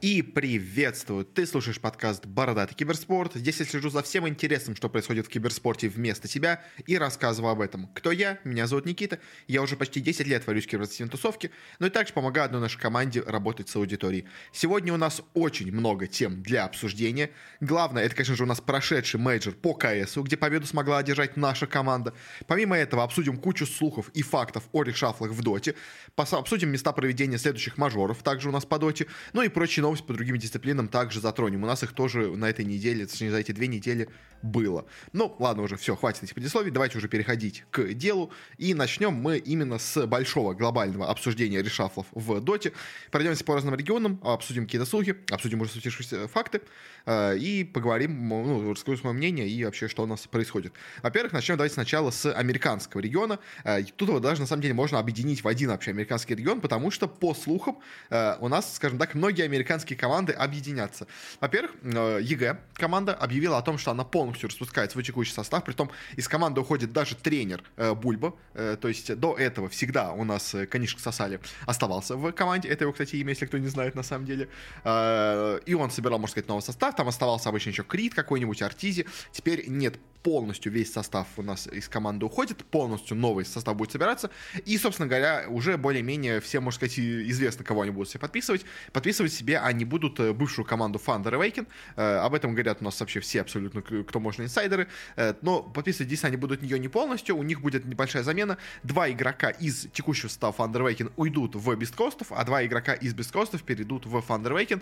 И приветствую! Ты слушаешь подкаст «Бородатый киберспорт». Здесь я слежу за всем интересным, что происходит в киберспорте вместо тебя, и рассказываю об этом. Кто я? Меня зовут Никита. Я уже почти 10 лет варюсь в киберспортивной тусовке, но и также помогаю одной нашей команде работать с аудиторией. Сегодня у нас очень много тем для обсуждения. Главное, это, конечно же, у нас прошедший мейджор по КС, где победу смогла одержать наша команда. Помимо этого, обсудим кучу слухов и фактов о решафлах в доте. Обсудим места проведения следующих мажоров, также у нас по доте. Ну и прочие новости по другим дисциплинам также затронем. У нас их тоже на этой неделе, точнее, за эти две недели было. Ну, ладно, уже все, хватит этих предисловий, давайте уже переходить к делу. И начнем мы именно с большого глобального обсуждения решафлов в доте. Пройдемся по разным регионам, обсудим какие-то слухи, обсудим уже случившиеся факты э, и поговорим, ну, расскажу свое мнение и вообще, что у нас происходит. Во-первых, начнем давайте сначала с американского региона. Э, тут его даже, на самом деле, можно объединить в один вообще американский регион, потому что, по слухам, э, у нас, скажем так, многие американские команды объединятся. Во-первых, EG команда объявила о том, что она полностью распускает свой текущий состав, притом из команды уходит даже тренер э, Бульба, э, то есть до этого всегда у нас э, Канишка Сосале оставался в команде, это его, кстати, имя, если кто не знает на самом деле, э, и он собирал, можно сказать, новый состав, там оставался обычно еще Cr1t какой-нибудь, Arteezy, теперь нет полностью весь состав у нас из команды уходит, полностью новый состав будет собираться, и, собственно говоря, уже более-менее всем, можно сказать, известно, кого они будут себе подписывать. Подписывать себе они будут э, бывшую команду Thunder Awaken, э, об этом говорят у нас вообще все абсолютно, кто можно, инсайдеры, э, но подписывать здесь они будут нее не полностью, у них будет небольшая замена, два игрока из текущего состава Thunder Awaken уйдут в Бесткостов, а два игрока из Бесткостов перейдут в Thunder Awaken.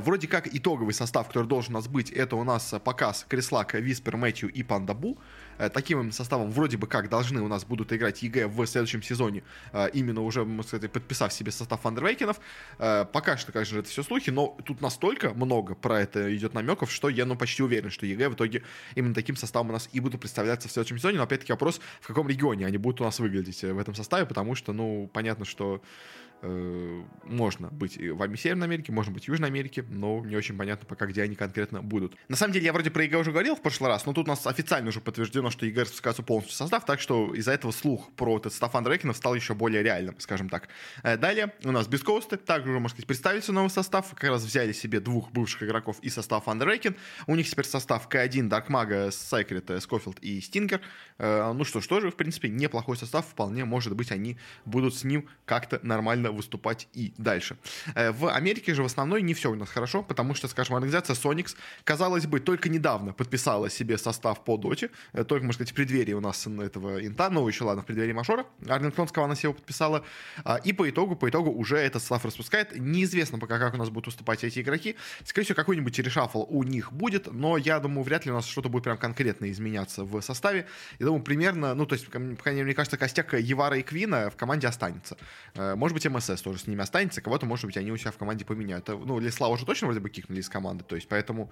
Вроде как итоговый состав, который должен у нас быть, это у нас Pakazs, Chris Luck, Wisper, Matthew и Pandaboo. Таким составом вроде бы как должны у нас будут играть EG в следующем сезоне, э, именно уже, можно сказать, подписав себе состав Thunder Awaken ов. Э, пока что, конечно же, это все слухи, но тут настолько много про это идет намеков, что я, ну, почти уверен, что EG в итоге именно таким составом у нас и будут представляться в следующем сезоне. Но опять-таки вопрос, в каком регионе они будут у нас выглядеть в этом составе, потому что, ну, понятно, что э, можно быть в Северной Америке, можно быть в Южной Америке, но не очень понятно пока, где они конкретно будут. На самом деле, я вроде про EG уже говорил в прошлый раз, но тут у нас официально уже подтверждено, что EG распускается полностью состав, так что из-за этого слух про этот состав Thunder Awaken-ов стал еще более реальным, скажем так. Э, далее у нас beastcoast-ы, также уже, можно сказать, представили свой новый состав, как раз взяли себе двух бывших игроков из состава Thunder Awaken. У них теперь состав К1, DarkMago, Sacred, Scofield и Stinger. Э, ну что ж, тоже, в принципе, неплохой состав, вполне может быть, они будут с ним как-то нормально выступать и дальше. Э, в Америке же в основной не все у нас хорошо, потому что, скажем, организация Sonics, казалось бы, только недавно подписала себе состав по доте, э, только, можно сказать, в преддверии у нас этого инта, ну, еще ладно, в преддверии мажора, Арнинг она себе подписала, а, и по итогу, по итогу уже этот состав распускает. Неизвестно пока, как у нас будут уступать эти игроки. Скорее всего, какой-нибудь решафл у них будет, но я думаю, вряд ли у нас что-то будет прям конкретно изменяться в составе. Я думаю, примерно, ну, то есть, мне кажется, костяк Евара и Квина в команде останется. Э, может быть, МСС тоже с ними останется, кого-то, может быть, они у себя в команде поменяют. Ну, Лесла уже точно вроде бы кикнули из команды, то есть, поэтому,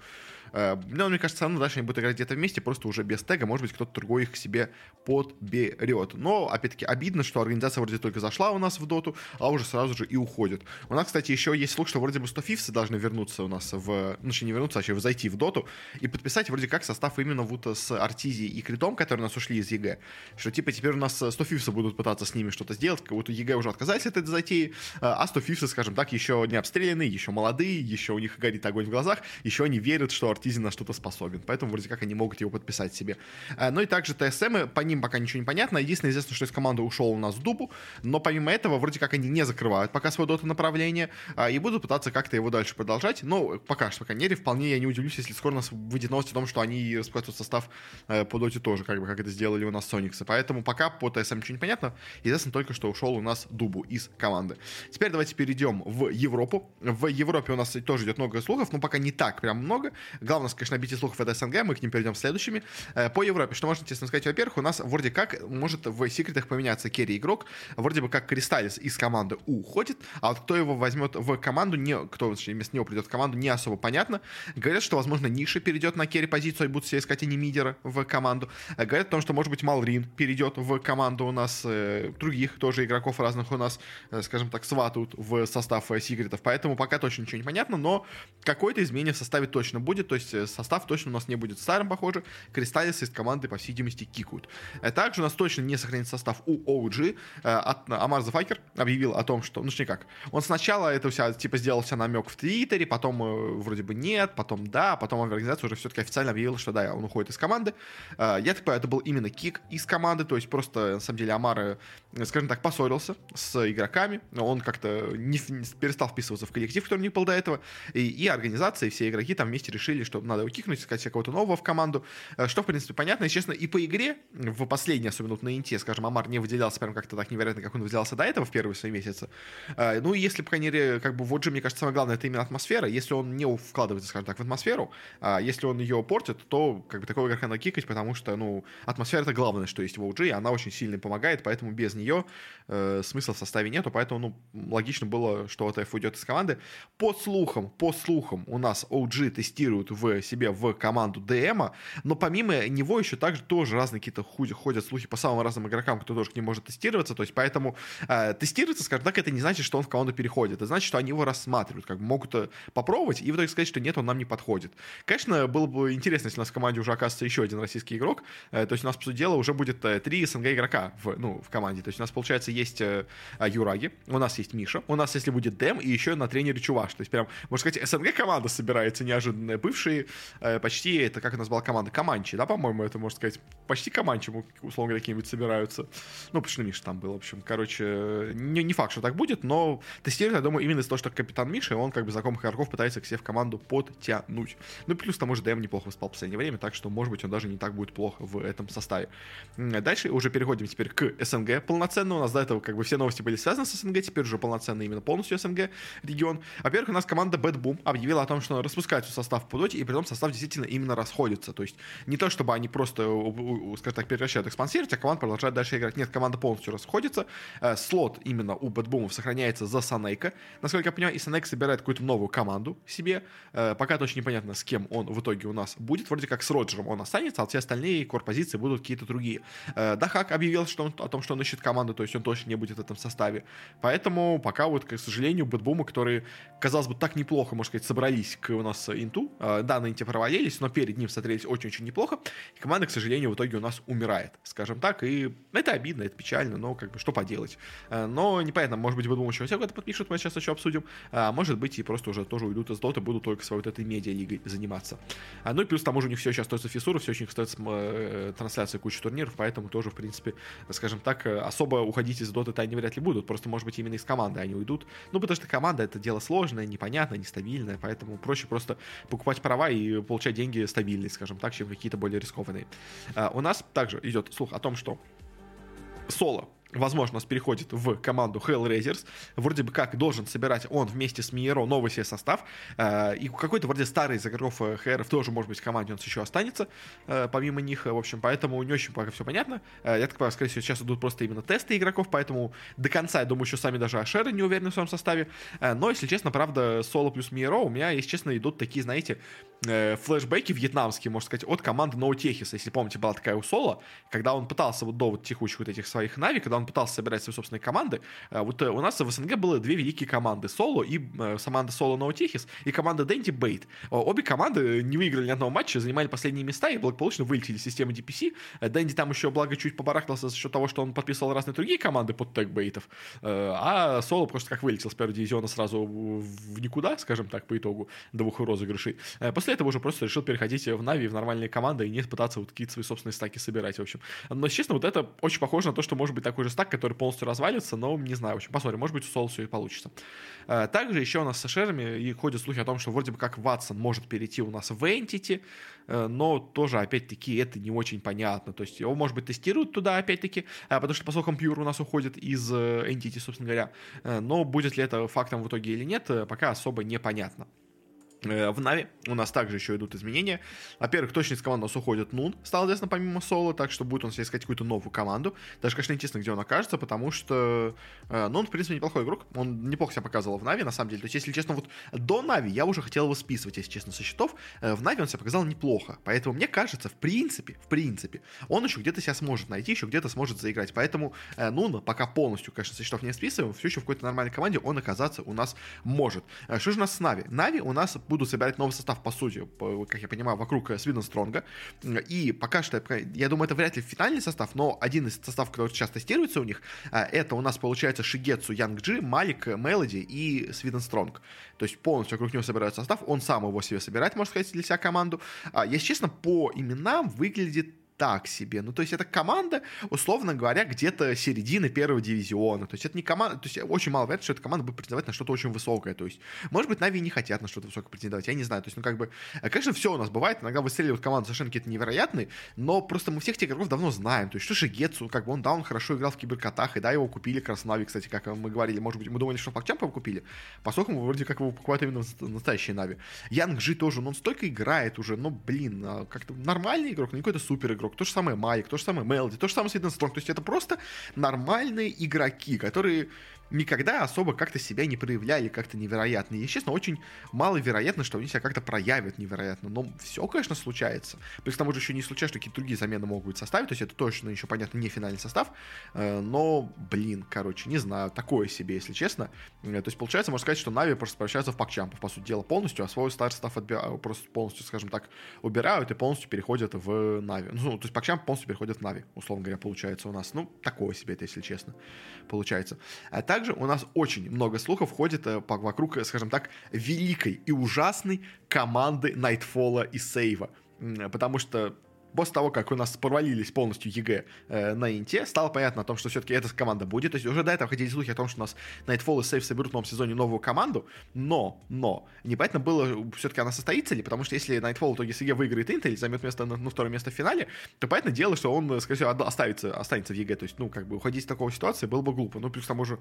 э, ну, мне кажется, ну, дальше они будут играть где-то вместе, просто уже без тега, может быть, кто-то другой их к себе подберет. Но, опять-таки, обидно, что организация вроде только зашла у нас в доту, а уже сразу же и уходит. У нас, кстати, еще есть слух, что вроде бы 100 фифсы должны вернуться у нас в, ну, не вернуться, а еще зайти в доту и подписать вроде как состав именно вот с Arteezy и Критом, которые у нас ушли из EG, что типа теперь у нас 100 Thieves-ы будут пытаться с ними что-то сделать, как будто EG уже отказались от этой затеи, а 100 Thieves-ы, скажем так, еще не обстрелянные, еще молодые, еще у них горит огонь в глазах, еще они верят, что Arteezy на что-то способен. Поэтому вроде как они могут его подписать себе. А, ну и также TSM, по ним пока ничего не понятно. Единственное, известно, что из команды ушел у нас Дубу, но помимо этого, вроде как они не закрывают пока свое дота направление и будут пытаться как-то его дальше продолжать. Но пока что, по крайней вполне я не удивлюсь, если скоро у нас выйдет новость о том, что они распускают состав э, по доте тоже, как бы как это сделали у нас Сониксы. Поэтому пока по ТСМ ничего не понятно. Известно только, что ушел у нас Дубу из команды. Теперь давайте перейдем в Европу. В Европе у нас тоже идет много слухов, но пока не так прям много. Главное, конечно, набитие слухов это СНГ, мы к ним перейдем следующими. Э, по Европе, что можно честно сказать, во-первых, у нас вроде как может в секретах поменяться керри игрок, вроде бы как Кристаллис из команды уходит, а вот кто его возьмет в команду, не, кто вместо него придет в команду, не особо понятно. Говорят, что, возможно, Ниша перейдет на керри позицию и будут все искать они мидера в команду. Э, говорят о том, что, может быть, Малрин перейдет в команду у нас, э, других тоже игроков разных у нас, скажем скажем так, сватают в состав э, секретов, поэтому пока точно ничего не понятно, но какое-то изменение в составе точно будет, то есть э, состав точно у нас не будет. Старым, похоже, Кристаллисы из команды, по всей видимости, кикают. Также у нас точно не сохранится состав у OG, Амар Зафакер объявил о том, что, ну, что никак, он сначала это вся, типа, сделал себя намек в Твиттере, потом вроде бы нет, потом да, потом организация уже все-таки официально объявила, что да, он уходит из команды. Я так понимаю, это был именно кик из команды, то есть просто, на самом деле, Амар, скажем так, поссорился с игроками, он как-то не, перестал вписываться в коллектив, который не был до этого, и, и организация, и все игроки там вместе решили, что надо его кикнуть, искать себе кого-то нового в команду, э, что, в принципе, понятно, и, честно, и по игре, в последней, особенно вот на Инте, скажем, Амар не выделялся прям как-то так невероятно, как он выделялся до этого в первые свои месяцы. Э, ну, если, по крайней мере, как бы в OG, мне кажется, самое главное, это именно атмосфера, если он не вкладывается, скажем так, в атмосферу, а если он ее портит, то, как бы, такого игрока надо кикать, потому что, ну, атмосфера это главное, что есть в OG, и она очень сильно помогает, поэтому без нее э, смысла в составе нету, поэтому, ну, логично было, что ОТФ уйдет из команды. По слухам, по слухам, у нас OG тестируют в себе в команду ДМа, но помимо него еще также тоже разные какие-то ходят слухи по самым разным игрокам, кто тоже к ним может тестироваться, то есть поэтому э, тестироваться, скажем так, это не значит, что он в команду переходит, это значит, что они его рассматривают, как бы могут э, попробовать и в итоге сказать, что нет, он нам не подходит. Конечно, было бы интересно, если у нас в команде уже оказывается еще один российский игрок, э, то есть у нас, по сути дела, уже будет э, три СНГ игрока в, ну, в команде, то есть у нас, получается, есть э, Юраги, у нас есть Миша, у нас, если будет Дэм, и еще на тренере Чуваш. То есть прям, можно сказать, СНГ команда собирается неожиданная. Бывшие э, почти, это как у нас была команда, Команчи, да, по-моему, это, можно сказать, почти Команчи, условно какие-нибудь собираются. Ну, потому Миша там был, в общем, короче, не, не факт, что так будет, но тестируют, я думаю, именно из-за того, что капитан Миша, он как бы знакомых игроков пытается к себе в команду подтянуть. Ну, плюс к тому же Дэм неплохо спал в последнее время, так что, может быть, он даже не так будет плохо в этом составе. Дальше уже переходим теперь к СНГ полноценно. У нас до этого как бы все новости были связаны с СНГ, теперь уже полноценно именно полностью СНГ регион. Во-первых, у нас команда Bad Boom объявила о том, что она распускает свой состав по доте, и при этом состав действительно именно расходится. То есть не то, чтобы они просто, скажем так, прекращают их спонсировать, а команда продолжает дальше играть. Нет, команда полностью расходится. Э, слот именно у Bad Boom сохраняется за Санейка. Насколько я понимаю, и Санейк собирает какую-то новую команду себе. Э, пока точно непонятно, с кем он в итоге у нас будет. Вроде как с Роджером он останется, а все остальные корпозиции будут какие-то другие. Э, Дахак объявил что он, о том, что он ищет команду, то есть он точно не будет в этом составе. Поэтому пока вот, к сожалению, Бэтбумы, которые, казалось бы, так неплохо, можно сказать, собрались к у нас инту, э, да, на инте провалились, но перед ним смотрелись очень-очень неплохо, и команда, к сожалению, в итоге у нас умирает, скажем так, и это обидно, это печально, но как бы что поделать. Э, но непонятно, может быть, Бэтбумы еще всякое подпишут, мы сейчас еще обсудим, а может быть, и просто уже тоже уйдут из доты, будут только своей вот этой медиа-лигой заниматься. А, ну и плюс к тому же у них все сейчас остается фиссура, все очень остается э, трансляция кучи турниров, поэтому тоже, в принципе, скажем так, особо уходить из доты они вряд ли будут, просто, может быть, именно из команды они уйдут. Ну, потому что команда это дело сложное, непонятное, нестабильное, поэтому проще просто покупать права и получать деньги стабильные, скажем так, чем какие-то более рискованные. А, у нас также идет слух о том, что соло возможно, нас переходит в команду Hellraisers. Вроде бы как должен собирать он вместе с Миеро новый себе состав. Э, и какой-то вроде старый из игроков ХРФ тоже, может быть, в команде он еще останется, э, помимо них. В общем, поэтому не очень пока все понятно. Э, я так понимаю, скорее всего, сейчас идут просто именно тесты игроков, поэтому до конца, я думаю, еще сами даже Ашеры не уверены в своем составе. Но, если честно, правда, Соло плюс Миеро у меня, если честно, идут такие, знаете, флешбеки вьетнамские, можно сказать, от команды Ноутехиса. Если помните, была такая у Соло, когда он пытался вот до вот текущих вот этих своих Нави, когда он пытался собирать свои собственные команды, э, вот э, у нас в СНГ было две великие команды. Соло и э, команда Соло Ноутехис и команда Дэнди Бейт. Обе команды не выиграли ни одного матча, занимали последние места и благополучно вылетели из системы DPC. Дэнди там еще, благо, чуть побарахтался за счет того, что он подписывал разные другие команды под тег Бейтов. А Соло просто как вылетел с первого дивизиона сразу в никуда, скажем так, по итогу двух розыгрышей. После этого уже просто решил переходить в Нави, в нормальные команды и не пытаться вот какие-то свои собственные стаки собирать, в общем. Но, честно, вот это очень похоже на то, что может быть такой же стак, который полностью развалится, но не знаю. В общем, посмотрим, может быть, у Соло все и получится. Э, также еще у нас с шерами и ходят слухи о том, что вроде бы как Ватсон может перейти у нас в Entity, э, но тоже, опять-таки, это не очень понятно. То есть его, может быть, тестируют туда, опять-таки, э, потому что, по слухам, Pure у нас уходит из Entity, собственно говоря. Но будет ли это фактом в итоге или нет, пока особо непонятно. Э, в Нави у нас также еще идут изменения. Во-первых, точно из команды у нас уходит Нун, стал известно помимо Соло, так что будет он себе искать какую-то новую команду. Даже, конечно, интересно, где он окажется, потому что э, Нун, в принципе, неплохой игрок. Он неплохо себя показывал в Нави, на самом деле. То есть, если честно, вот до Нави я уже хотел его списывать, если честно, со счетов. Э, в Нави он себя показал неплохо. Поэтому мне кажется, в принципе, в принципе, он еще где-то себя сможет найти, еще где-то сможет заиграть. Поэтому э, Noone пока полностью, конечно, со счетов не списываем, все еще в какой-то нормальной команде он оказаться у нас может. Э, что же у нас с Нави? Нави у нас будут собирать новый состав, по сути, как я понимаю, вокруг Swedenstrong-а. И пока что, я думаю, это вряд ли финальный состав, но один из составов, который сейчас тестируется у них, а, это у нас получается Shigetsu, Янг Джи, Малик, Мелоди и Swedenstrong. То есть полностью вокруг него собирают состав, он сам его себе собирает, можно сказать, для себя команду. А, если честно, по именам выглядит так себе. Ну, то есть это команда, условно говоря, где-то середины первого дивизиона. То есть это не команда, то есть очень мало вероятно, что эта команда будет претендовать на что-то очень высокое. То есть, может быть, Нави не хотят на что-то высокое претендовать, я не знаю. То есть, ну, как бы, э, конечно, все у нас бывает, иногда выстреливают команды совершенно какие-то невероятные, но просто мы всех тех игроков давно знаем. То есть, что Шигецу, как бы он, да, он хорошо играл в киберкотах, и да, его купили Краснави, кстати, как мы говорили, может быть, мы думали, что Пакчампа его купили, поскольку вроде как его покупают именно настоящие Нави. Янг Джи тоже, ну, он столько играет уже, ну, блин, а как-то нормальный игрок, не какой-то супер игрок. То же самое Майк, то же самое Мелоди, то же самое Свиден Стронг. То есть это просто нормальные игроки, которые никогда особо как-то себя не проявляли как-то невероятно. И, честно, очень маловероятно, что они себя как-то проявят невероятно. Но все, конечно, случается. Плюс к тому же еще не случается, что какие-то другие замены могут составить. То есть это точно еще, понятно, не финальный состав. Э, но, блин, короче, не знаю, такое себе, если честно. Э, то есть, получается, можно сказать, что Нави просто превращаются в пакчампов, по сути дела, полностью, а свой старый состав отбирают, просто полностью, скажем так, убирают и полностью переходят в Нави. Ну, то есть, пакчамп полностью переходят в Нави, условно говоря, получается у нас. Ну, такое себе это, если честно, получается. А так также у нас очень много слухов ходит э, вокруг, скажем так, великой и ужасной команды Найтфола и Сейва. Потому что после того, как у нас провалились полностью EG э, на Инте, стало понятно о том, что все-таки эта команда будет. То есть уже до этого ходили слухи о том, что у нас Nightfall и Сейф соберут в новом сезоне новую команду, но, но, непонятно было, все-таки она состоится ли, потому что если Nightfall в итоге с EG выиграет Инт, займет место, ну, второе место в финале, то понятное дело, что он, скорее всего, оставится, останется в EG. То есть, ну, как бы уходить из такой ситуации было бы глупо. Ну, плюс к тому же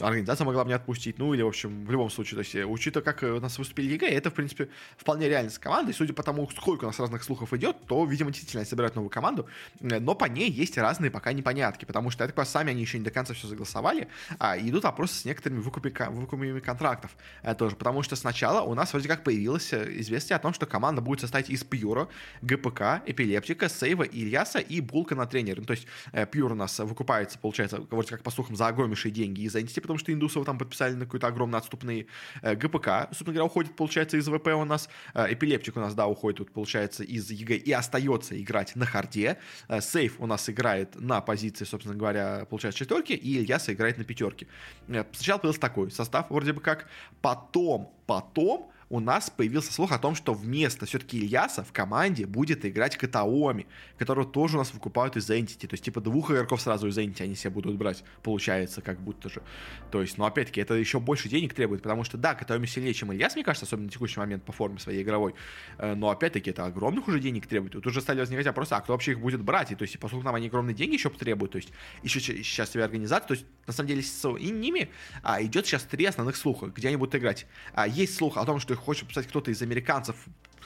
организация могла меня отпустить, ну или, в общем, в любом случае, то есть, э, учитывая, как э, у нас выступили EG, это, в принципе, вполне реально с командой, судя по тому, сколько у нас разных слухов идет, то, видимо, действительно собирают новую команду, э, но по ней есть разные пока непонятки, потому что, я так понимаю, сами они еще не до конца все согласовали, а идут вопросы с некоторыми выкупами, контрактов тоже, потому что сначала у нас вроде как появилось известие о том, что команда будет состоять из Пьюра, ГПК, Эпилептика, Сейва, Ильяса и Булка на тренера, ну, то есть Пьюр у нас выкупается, получается, вроде как по слухам, за огромнейшие деньги из Entity, потому что индусов там подписали на какой-то огромный отступный э, gpk, собственно говоря, уходит, получается, из ВП у нас, э, epileptick у нас, да, уходит, вот, получается, из EG и остается играть на харде, э, Сейф у нас играет на позиции, собственно говоря, получается, четверки, и Ильяса играет на пятерке. Сначала появился такой состав, вроде бы как, потом, потом у нас появился слух о том, что вместо все-таки Ильяса в команде будет играть Катаоми, которого тоже у нас выкупают из Entity. То есть, типа, двух игроков сразу из Entity они себе будут брать, получается, как будто же. То есть, ну, опять-таки, это еще больше денег требует, потому что, да, Катаоми сильнее, чем Ильяс, мне кажется, особенно на текущий момент по форме своей игровой. Э, но, опять-таки, это огромных уже денег требует. Тут уже стали возникать вопросы, а кто вообще их будет брать? И, то есть, поскольку нам они огромные деньги еще потребуют, то есть, еще сейчас себе организация, то есть, на самом деле, с ними а, идет сейчас три основных слуха, где они будут играть. А, есть слух о том, что их хочет писать кто-то из американцев,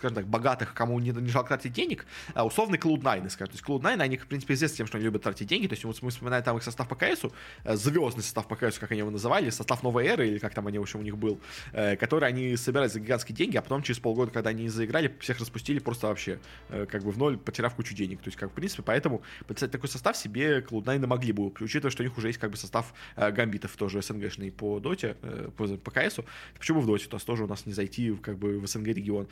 скажем так, богатых, кому не, не жалко тратить денег, а условный Cloud9, скажем. То есть Cloud9, они, в принципе, известны тем, что они любят тратить деньги. То есть вот мы вспоминаем там их состав по КСу, э, звездный состав по КСу, как они его называли, состав новой эры, или как там они, в общем, у них был, э, который они собирали за гигантские деньги, а потом через полгода, когда они заиграли, всех распустили просто вообще, э, как бы в ноль, потеряв кучу денег. То есть, как, в принципе, поэтому подписать такой состав себе Cloud9 могли бы, учитывая, что у них уже есть как бы состав гамбитов тоже СНГшный по доте, по, по КСу. Почему в доте? То есть тоже у нас не зайти как бы в СНГ регион.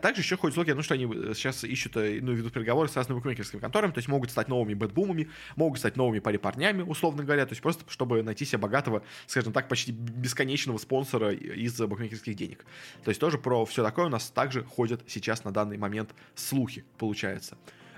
Также еще ходит слухи, ну что они э, сейчас ищут, э, ну, ведут переговоры с разными букмекерскими конторами, то есть могут стать новыми бэтбумами, могут стать новыми пари-парнями, условно говоря, то есть просто чтобы найти себе богатого, скажем так, почти бесконечного спонсора из букмекерских денег. То есть тоже про все такое у нас также ходят сейчас на данный момент слухи, получается.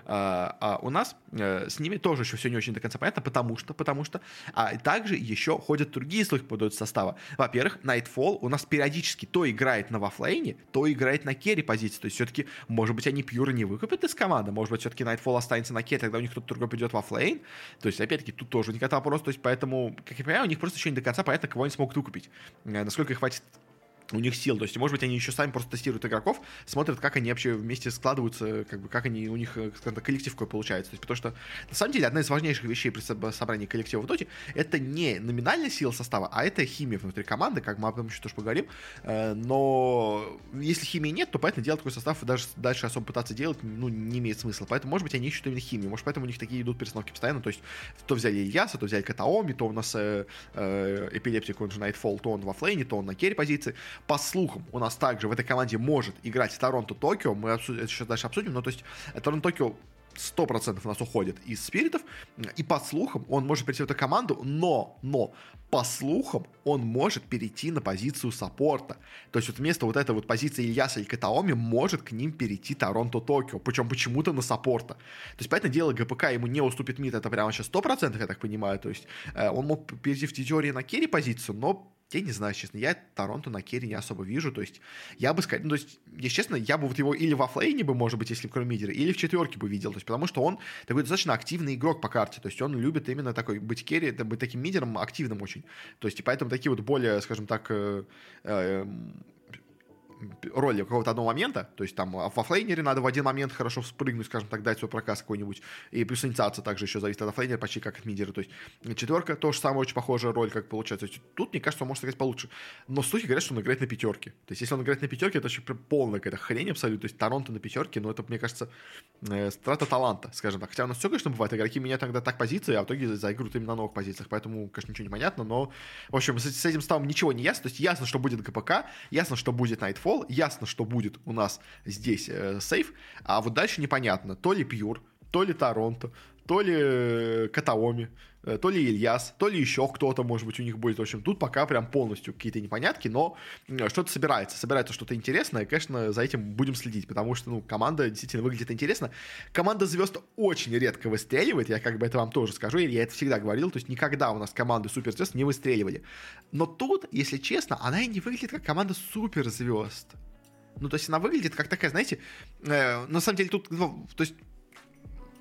А, а у нас а, с ними тоже еще все не очень до конца понятно, потому что, потому что, а также еще ходят другие слухи по состава. Во-первых, Nightfall у нас периодически то играет на вафлейне, то играет на керри позиции, то есть все-таки, может быть, они пьюры не выкупят из команды, может быть, все-таки Nightfall останется на керри, тогда у них кто-то другой придет во флейн, то есть, опять-таки, тут тоже никогда вопрос, то есть, поэтому, как я понимаю, у них просто еще не до конца понятно, кого они смогут выкупить, э, насколько их хватит у них сил. То есть, может быть, они еще сами просто тестируют игроков, смотрят, как они вообще вместе складываются, как бы, как они, у них, э, скажем так, коллектив какой получается. То есть, потому что, на самом деле, одна из важнейших вещей при собрании коллектива в доте это не номинальная сила состава, а это химия внутри команды, как мы об этом еще тоже поговорим. Э, но если химии нет, то поэтому делать такой состав и даже дальше особо пытаться делать, ну, не имеет смысла. Поэтому, может быть, они ищут именно химию. Может, поэтому у них такие идут перестановки постоянно. То есть, то взяли Ильяса, то взяли Катаоми, то у нас э, э, Эпилептик, он же Nightfall, то он во флейне, то он на керри позиции. По слухам, у нас также в этой команде может играть Торонто-Токио, мы обсудим, это сейчас дальше обсудим, но то есть Торонто-Токио 100% у нас уходит из спиритов, и по слухам он может прийти в эту команду, но, но, по слухам он может перейти на позицию саппорта. То есть вот вместо вот этой вот позиции Ильяса или Катаоми может к ним перейти Торонто-Токио, причем почему-то на саппорта. То есть, понятное дело, ГПК ему не уступит мид, это прямо сейчас 100%, я так понимаю, то есть э, он мог перейти в теории на керри позицию, но я не знаю, честно, я Торонто на керри не особо вижу, то есть я бы сказал, ну, то есть, если честно, я бы вот его или в оффлейне бы, может быть, если кроме мидера, или в четверке бы видел, то есть потому что он такой достаточно активный игрок по карте, то есть он любит именно такой быть керри, быть таким мидером активным очень, то есть и поэтому такие вот более, скажем так, э, э, роли какого-то одного момента, то есть там в оффлейнере надо в один момент хорошо спрыгнуть, скажем так, дать свой прокаст какой-нибудь, и плюс инициация также еще зависит от флейнера почти как от мидера, то есть четверка тоже самая очень похожая роль, как получается, то есть тут, мне кажется, он может сыграть получше, но слухи говорят, что он играет на пятерке, то есть если он играет на пятерке, это вообще полная какая-то хрень абсолютно, то есть Торонто на пятерке, но это, мне кажется, э, страта таланта, скажем так, хотя у нас все, конечно, бывает, игроки меняют тогда так позиции, а в итоге заигрывают именно на новых позициях, поэтому, конечно, ничего не понятно, но, в общем, с, с этим ставом ничего не ясно, то есть ясно, что будет ГПК, ясно, что будет Nightfall, ясно, что будет у нас здесь э, сейф, а вот дальше непонятно, то ли Пьюр, то ли Торонто, то ли э, Катаоми, э, то ли Ильяс, то ли еще кто-то, может быть, у них будет. В общем, тут пока прям полностью какие-то непонятки, но что-то собирается. Собирается что-то интересное, и, конечно, за этим будем следить, потому что, ну, команда действительно выглядит интересно. Команда звезд очень редко выстреливает, я как бы это вам тоже скажу, я это всегда говорил, то есть никогда у нас команды суперзвезд не выстреливали. Но тут, если честно, она и не выглядит как команда суперзвезд. Ну, то есть она выглядит как такая, знаете, э, на самом деле тут, ну, то есть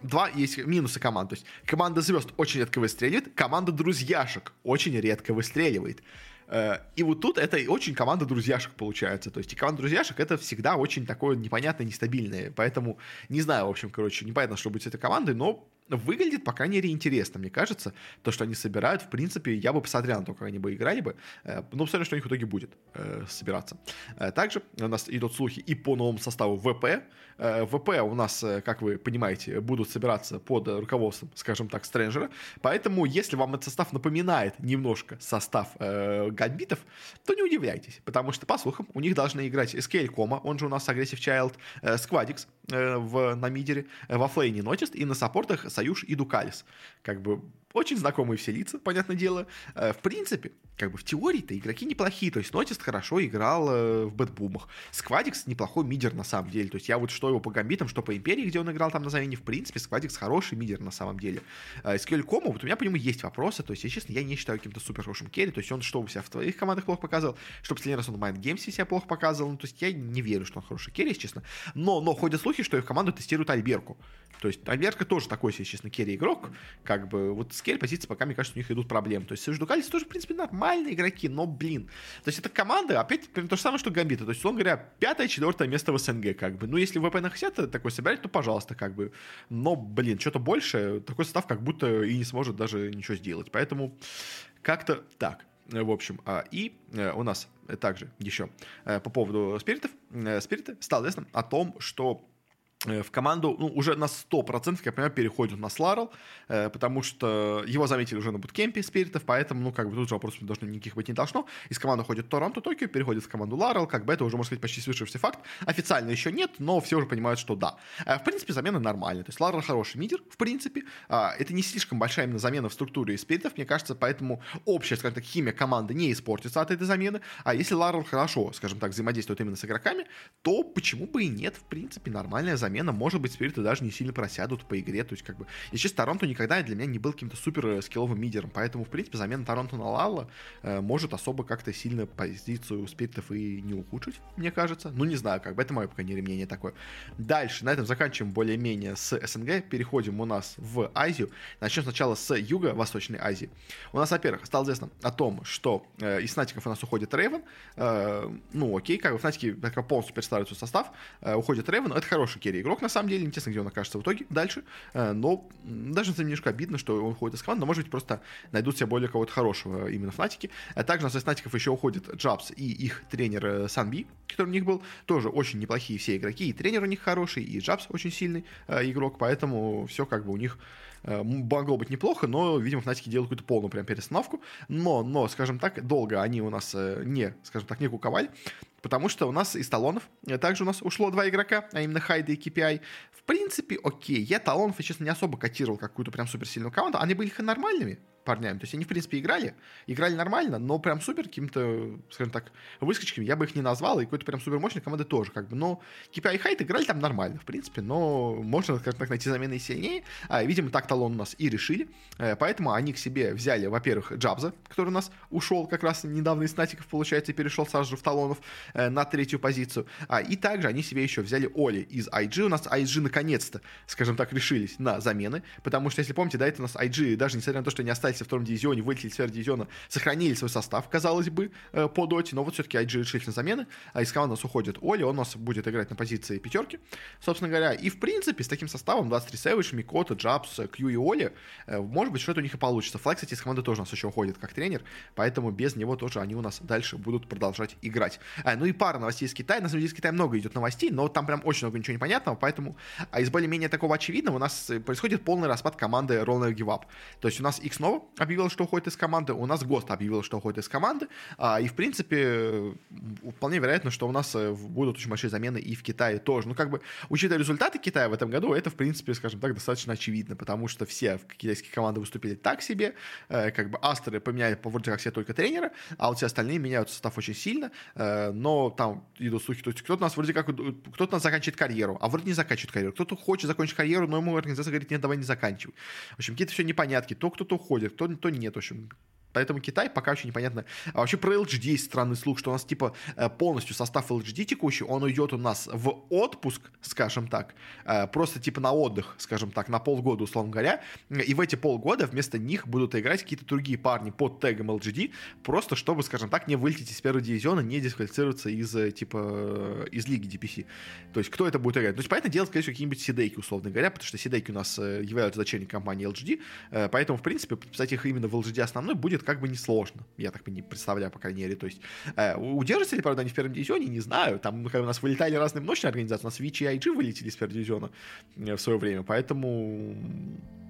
два есть минусы команд. То есть команда звезд очень редко выстреливает, команда друзьяшек очень редко выстреливает. Э, и вот тут это очень команда друзьяшек получается. То есть и команда друзьяшек это всегда очень такое непонятное, нестабильное. Поэтому не знаю, в общем, короче, непонятно, что будет с этой командой, но выглядит, по крайней мере, интересно, мне кажется. То, что они собирают, в принципе, я бы посмотрел на то, как они бы играли бы. Э, но посмотрим, что у них в итоге будет э, собираться. Также у нас идут слухи и по новому составу ВП. ВП у нас, как вы понимаете, будут собираться под руководством, скажем так, Стрэнджера. Поэтому, если вам этот состав напоминает немножко состав э, Гамбитов, то не удивляйтесь. Потому что, по слухам, у них должны играть Скейл Кома, он же у нас Aggressive Child, э, э, в, на мидере, э, во флейне Нотист и на саппортах Союз и Дукалис. Как бы очень знакомые все лица, понятное дело. Э, в принципе, как бы в теории-то игроки неплохие. То есть Нотист хорошо играл э, в BetBoom-ах. Squad1x неплохой мидер на самом деле. То есть я вот что его по гамбитам, что по Империи, где он играл там на замене, в принципе, Squad1x хороший мидер на самом деле. Э, с Келькому, вот у меня по нему есть вопросы. То есть, я честно, я не считаю каким-то супер хорошим керри. То есть он что у себя в твоих командах плохо показывал, что последний раз он в Mind Games себя плохо показывал. Ну, то есть я не верю, что он хороший керри, если честно. Но, но ходят слухи, что их команду тестируют Альберку. То есть Альберка тоже такой себе, честно, керри игрок. Как бы вот с керри позиции пока, мне кажется, у них идут проблемы. То есть Sayuw, Дукалис тоже, в принципе, нормальные игроки, но, блин. То есть это команда, опять, то же самое, что Гамбиты. То есть, условно говоря, пятое, четвертое место в СНГ, как бы. Ну, если ВП хотят такой собирать, то, пожалуйста, как бы. Но, блин, что-то больше, такой состав как будто и не сможет даже ничего сделать. Поэтому как-то так в общем. А, и э, у нас также еще э, по поводу спиритов. Э, спириты стало известно о том, что Э, в команду ну, уже на 100%, я понимаю, переходит на Сларл, э, потому что его заметили уже на буткемпе спиритов, поэтому, ну, как бы тут же вопросов должно, никаких быть не должно. Из команды ходит Торонто Токио, переходит в команду Ларл, как бы это уже, можно сказать, почти свершившийся факт. Официально еще нет, но все уже понимают, что да. Э, в принципе, замена нормальная. То есть Ларл хороший мидер, в принципе. Э, это не слишком большая именно замена в структуре спиритов, мне кажется, поэтому общая, скажем так, химия команды не испортится от этой замены. А если Ларл хорошо, скажем так, взаимодействует именно с игроками, то почему бы и нет, в принципе, нормальная замена замена, может быть, спириты даже не сильно просядут по игре, то есть, как бы, и честно, Торонто никогда для меня не был каким-то супер скилловым мидером, поэтому, в принципе, замена Торонто на Лалла э, может особо как-то сильно позицию спиритов и не ухудшить, мне кажется. Ну, не знаю, как бы, это мое, по крайней мере, мнение такое. Дальше, на этом заканчиваем более-менее с СНГ, переходим у нас в Азию. Начнем сначала с Юго-Восточной Азии. У нас, во-первых, стало известно о том, что э, из Фнатиков у нас уходит Рейвен. Э, ну, окей, как бы Fnatic-и полностью перестраивают состав. Э, уходит Рейвен. Это хороший керри игрок, на самом деле. Интересно, где он окажется в итоге дальше. Э, но даже немножко обидно, что он уходит из команды. Но, может быть, просто найдут себе более кого-то хорошего именно Fnatic-и. А также у нас из Fnatic-ов еще уходит Jabz и их тренер э, SunBhie, который у них был. Тоже очень неплохие все игроки. И тренер у них хороший, и Jabz очень сильный э, игрок. Поэтому все как бы у них могло быть неплохо, но, видимо, Fnatic-и делают какую-то полную прям перестановку. Но, но, скажем так, долго они у нас э, не, скажем так, не куковали, потому что у нас из талонов э, также у нас ушло два игрока, а именно Хайда и KPI. В принципе, окей, я талонов, честно, не особо котировал какую-то прям суперсильную команду, они были нормальными, парнями. То есть они, в принципе, играли, играли нормально, но прям супер каким-то, скажем так, выскочками я бы их не назвал, и какой-то прям супер мощной команды тоже, как бы. Но KPI и Хайт играли там нормально, в принципе, но можно, скажем так, найти замены сильнее. А, видимо, так талон у нас и решили. Э, поэтому они к себе взяли, во-первых, Джабза, который у нас ушел как раз недавно из Натиков, получается, и перешел сразу же в талонов э, на третью позицию. А, и также они себе еще взяли Оли из IG. У нас IG наконец-то, скажем так, решились на замены, потому что, если помните, да, это у нас IG, даже несмотря на то, что они остались во втором дивизионе, вылетели из дивизиона, сохранили свой состав, казалось бы, э, по доте, но вот все-таки IG решили на замены, а из команды у нас уходит Оли, он у нас будет играть на позиции пятерки, собственно говоря, и в принципе с таким составом 23 Savage, Микота, Джабс, Кью и Оли, э, может быть, что-то у них и получится. Флаг, кстати, из команды тоже у нас еще уходит как тренер, поэтому без него тоже они у нас дальше будут продолжать играть. А, ну и пара новостей из Китая, на самом деле из Китая много идет новостей, но там прям очень много ничего непонятного, поэтому а из более-менее такого очевидного у нас происходит полный распад команды Roller Give Up. То есть у нас X снова объявил, что уходит из команды, у нас ГОСТ объявил, что уходит из команды, а, и, в принципе, вполне вероятно, что у нас э, будут очень большие замены и в Китае тоже. Ну, как бы, учитывая результаты Китая в этом году, это, в принципе, скажем так, достаточно очевидно, потому что все китайские команды выступили так себе, э, как бы Астеры поменяли по вроде как все только тренера, а вот все остальные меняют состав очень сильно, э, но там идут слухи, то есть кто-то у нас вроде как, кто-то у нас заканчивает карьеру, а вроде не заканчивает карьеру, кто-то хочет закончить карьеру, но ему организация говорит, нет, давай не заканчивай. В общем, какие-то все непонятки, то кто-то уходит, кто, то нет, в общем, Поэтому Китай пока еще непонятно. А вообще про LGD есть странный слух, что у нас типа э, полностью состав LGD текущий, он уйдет у нас в отпуск, скажем так, э, просто типа на отдых, скажем так, на полгода, условно говоря. И в эти полгода вместо них будут играть какие-то другие парни под тегом LGD, просто чтобы, скажем так, не вылететь из первого дивизиона, не дисквалифицироваться из э, типа из лиги DPC. То есть кто это будет играть? То есть, понятное дело, скорее всего, какие-нибудь сидейки, условно говоря, потому что сидейки у нас являются дочерней компании LGD, поэтому, в принципе, подписать их именно в LGD основной будет как бы несложно. Я так не представляю, по крайней мере. То есть, э, удержатся ли, правда, они в первом дивизионе, не знаю. Там ну, у нас вылетали разные мощные организации. У нас Вичи и IG вылетели из первого дивизиона э, в свое время. Поэтому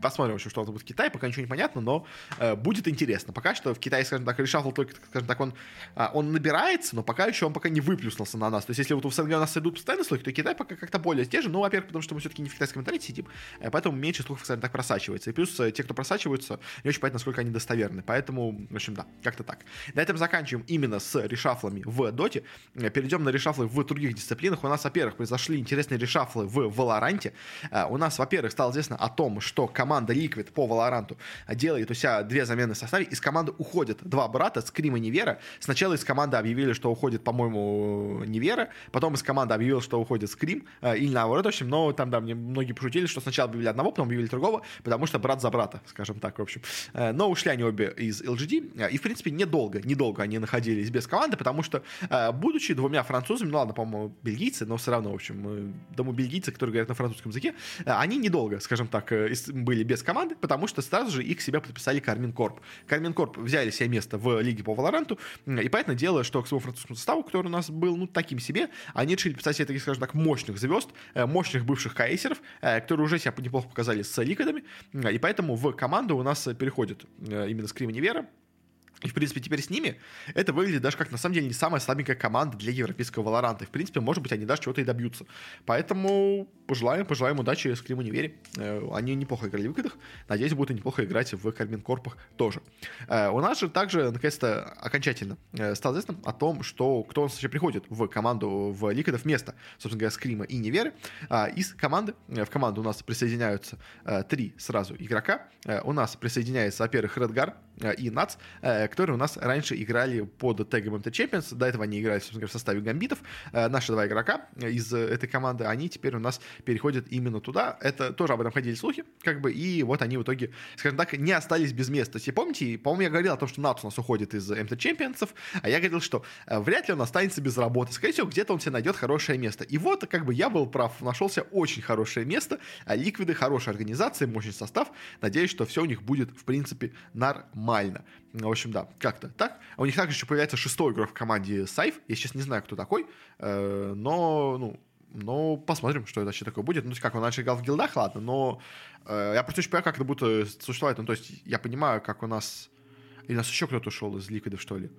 посмотрим еще, что это будет в Китае. Пока ничего не понятно, но э, будет интересно. Пока что в Китае, скажем так, решафл только, скажем так, он, э, он набирается, но пока еще он пока не выплюснулся на нас. То есть, если вот в СНГ у нас идут постоянно слухи, то Китай пока как-то более сдержан. Ну, во-первых, потому что мы все-таки не в китайском интернете сидим, э, поэтому меньше слухов, скажем так, просачивается. И плюс э, те, кто просачиваются, не очень понятно, насколько они достоверны. Поэтому, в общем, да, как-то так. На этом заканчиваем именно с решафлами в доте. Перейдем на решафлы в других дисциплинах. У нас, во-первых, произошли интересные решафлы в Валоранте. Э, у нас, во-первых, стало известно о том, что Liquid по Валоранту делает у себя две замены в составе. Из команды уходят два брата, Скрим и Невера. Сначала из команды объявили, что уходит, по-моему, Невера. Потом из команды объявил, что уходит Скрим. Э, или наоборот, в общем. Но там, да, мне многие пошутили, что сначала объявили одного, потом объявили другого, потому что брат за брата, скажем так, в общем. Э, но ушли они обе из LGD. И, в принципе, недолго, недолго они находились без команды, потому что, э, будучи двумя французами, ну ладно, по-моему, бельгийцы, но все равно, в общем, э, думаю, бельгийцы, которые говорят на французском языке, э, они недолго, скажем так, были без команды, потому что сразу же их себя подписали Кармин Корп. Кармин Корп взяли себе место в лиге по Валоранту, и поэтому дело, что к своему французскому составу, который у нас был, ну, таким себе, они решили писать себе таких, скажем так, мощных звезд, мощных бывших кейсеров, которые уже себя неплохо показали с ликодами, и поэтому в команду у нас переходит именно Скрим Невера, И, в принципе, теперь с ними это выглядит даже как, на самом деле, не самая слабенькая команда для европейского Валоранта. И, в принципе, может быть, они даже чего-то и добьются. Поэтому пожелаем, пожелаем удачи с Климу Невери. Э, они неплохо играли в выходах. Надеюсь, будут неплохо играть в Кармин Корпах тоже. Э, у нас же также, наконец-то, окончательно э, стало известно о том, что кто у нас вообще приходит в команду в Ликвидов вместо, собственно говоря, Скрима и Неверы. Из команды, в команду у нас присоединяются три сразу игрока. У нас присоединяется, во-первых, Редгар и Нац, которые у нас раньше играли под тегом MT Champions. До этого они играли, собственно в составе гамбитов. Э, наши два игрока из этой команды, они теперь у нас переходят именно туда. Это тоже об этом ходили слухи, как бы, и вот они в итоге, скажем так, не остались без места. То помните, по-моему, я говорил о том, что Нац у нас уходит из MT Champions, а я говорил, что э, вряд ли он останется без работы. Скорее всего, где-то он себе найдет хорошее место. И вот, как бы, я был прав, нашелся очень хорошее место, а Ликвиды хорошая организация, мощный состав. Надеюсь, что все у них будет, в принципе, нормально. В общем, да, как-то так. А у них также еще появляется шестой игрок в команде Сайф. Я сейчас не знаю, кто такой, э, но, ну, но посмотрим, что это вообще такое будет. Ну, как он раньше играл в гилдах, ладно, но э, я просто не понимаю, как это будет существовать. Ну, то есть, я понимаю, как у нас... Или у нас еще кто-то ушел из ликвидов, что ли?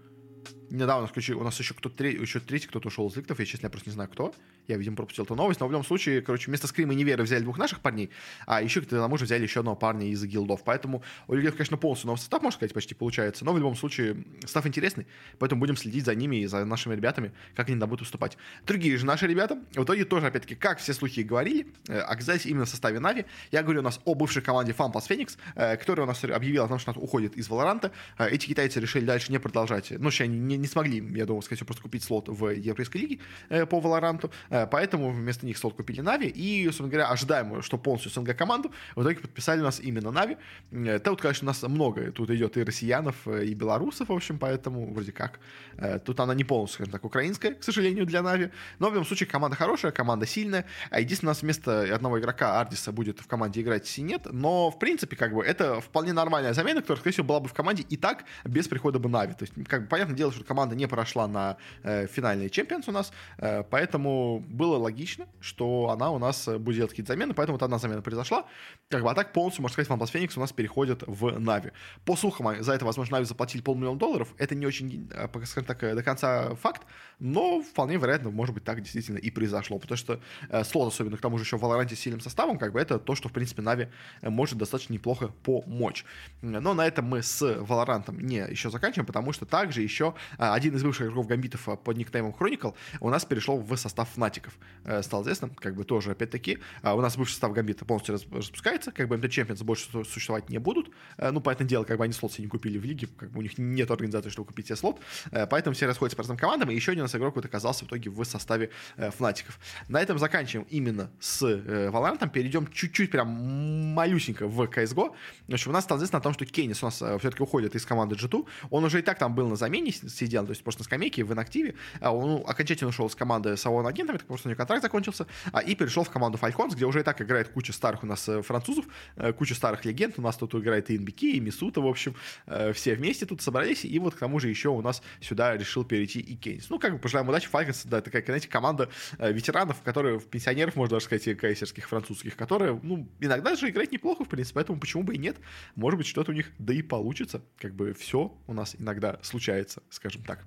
Недавно у нас еще кто-то еще третий кто-то ушел из ликтов, я, честно, я просто не знаю, кто. Я, видимо, пропустил эту новость, но в любом случае, короче, вместо Скрима и Неверы взяли двух наших парней, а еще к тому же взяли еще одного парня из гилдов. Поэтому у Лигов, конечно, полностью новый состав, можно сказать, почти получается, но в любом случае состав интересный, поэтому будем следить за ними и за нашими ребятами, как они там будут выступать. Другие же наши ребята, в итоге тоже, опять-таки, как все слухи говорили, э, оказались именно в составе Нави. Я говорю у нас о бывшей команде FunPlus Phoenix, э, которая у нас объявила о том, что уходит из Валоранта. Э, эти китайцы решили дальше не продолжать, ну, еще они не, не смогли, я думаю, скорее всего, просто купить слот в Европейской лиге по Валоранту, поэтому вместо них слот купили Нави, и, собственно говоря, ожидаемо, что полностью СНГ команду в итоге подписали у нас именно Нави. Это вот, конечно, у нас много, тут идет и россиянов, э, и белорусов, в общем, поэтому вроде как. Э, тут она не полностью, скажем так, украинская, к сожалению, для Нави, но в любом случае команда хорошая, команда сильная, а единственное, у нас вместо одного игрока Ardiis-а будет в команде играть cNed, но, в принципе, как бы, это вполне нормальная замена, которая, скорее всего, была бы в команде и так, без прихода бы Нави. То есть, как бы, понятное дело, что команда не прошла на э, финальный Champions у нас, э, поэтому было логично, что она у нас э, будет делать какие-то замены, поэтому вот одна замена произошла. Как бы, а так полностью, можно сказать, FunPlus Phoenix у нас переходит в Нави. По слухам, за это, возможно, Нави заплатили полмиллиона долларов. Это не очень, э, скажем так, э, до конца факт, но вполне вероятно, может быть, так действительно и произошло, потому что э, слот, особенно к тому же еще в Valorant с сильным составом, как бы это то, что, в принципе, Нави может достаточно неплохо помочь. Но на этом мы с Valorant-ом не еще заканчиваем, потому что также еще один из бывших игроков гамбитов под никнеймом Chronicle у нас перешел в состав Фнатиков. Стало известно, как бы тоже, опять-таки, а, у нас бывший состав Гамбита полностью распускается, как бы МТ Champions больше существовать не будут, э, ну, поэтому дело, как бы они слот себе не купили в лиге, как бы у них нет организации, чтобы купить себе слот, э, поэтому все расходятся по разным командам, и еще один у нас игрок вот оказался в итоге в составе э, Фнатиков. На этом заканчиваем именно с Valorant, перейдем чуть-чуть прям малюсенько в CSGO. В общем, у нас стало известно о том, что Кеннис у нас все-таки уходит из команды G2, он уже и так там был на замене, сидел, то есть просто на скамейке, в инактиве, а он ну, окончательно ушел из команды с Авон агентами, так просто у него контракт закончился, а, и перешел в команду Falcons, где уже и так играет куча старых у нас э, французов, э, куча старых легенд. У нас тут играет и НБК, и Мисута, в общем, э, все вместе тут собрались. И вот к тому же еще у нас сюда решил перейти и Кейнс. Ну, как бы пожелаем удачи. Falcons, да, такая, знаете, команда ветеранов, которые, пенсионеров, можно даже сказать, кайсерских, французских, которые, ну, иногда же играть неплохо, в принципе, поэтому почему бы и нет. Может быть, что-то у них да и получится. Как бы все у нас иногда случается, скажем так.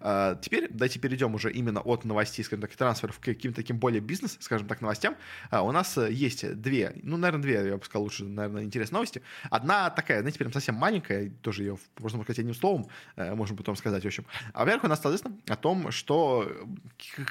А, теперь давайте перейдем уже именно от новостей, скажем так, трансферов к каким-то таким более бизнес, скажем так, новостям. А, у нас э, есть две, ну, наверное, две, я бы сказал, лучше, наверное, интересные новости. Одна такая, знаете, прям совсем маленькая, тоже ее можно сказать одним словом, э, можем потом сказать, в общем. А во-первых, у нас известно о том, что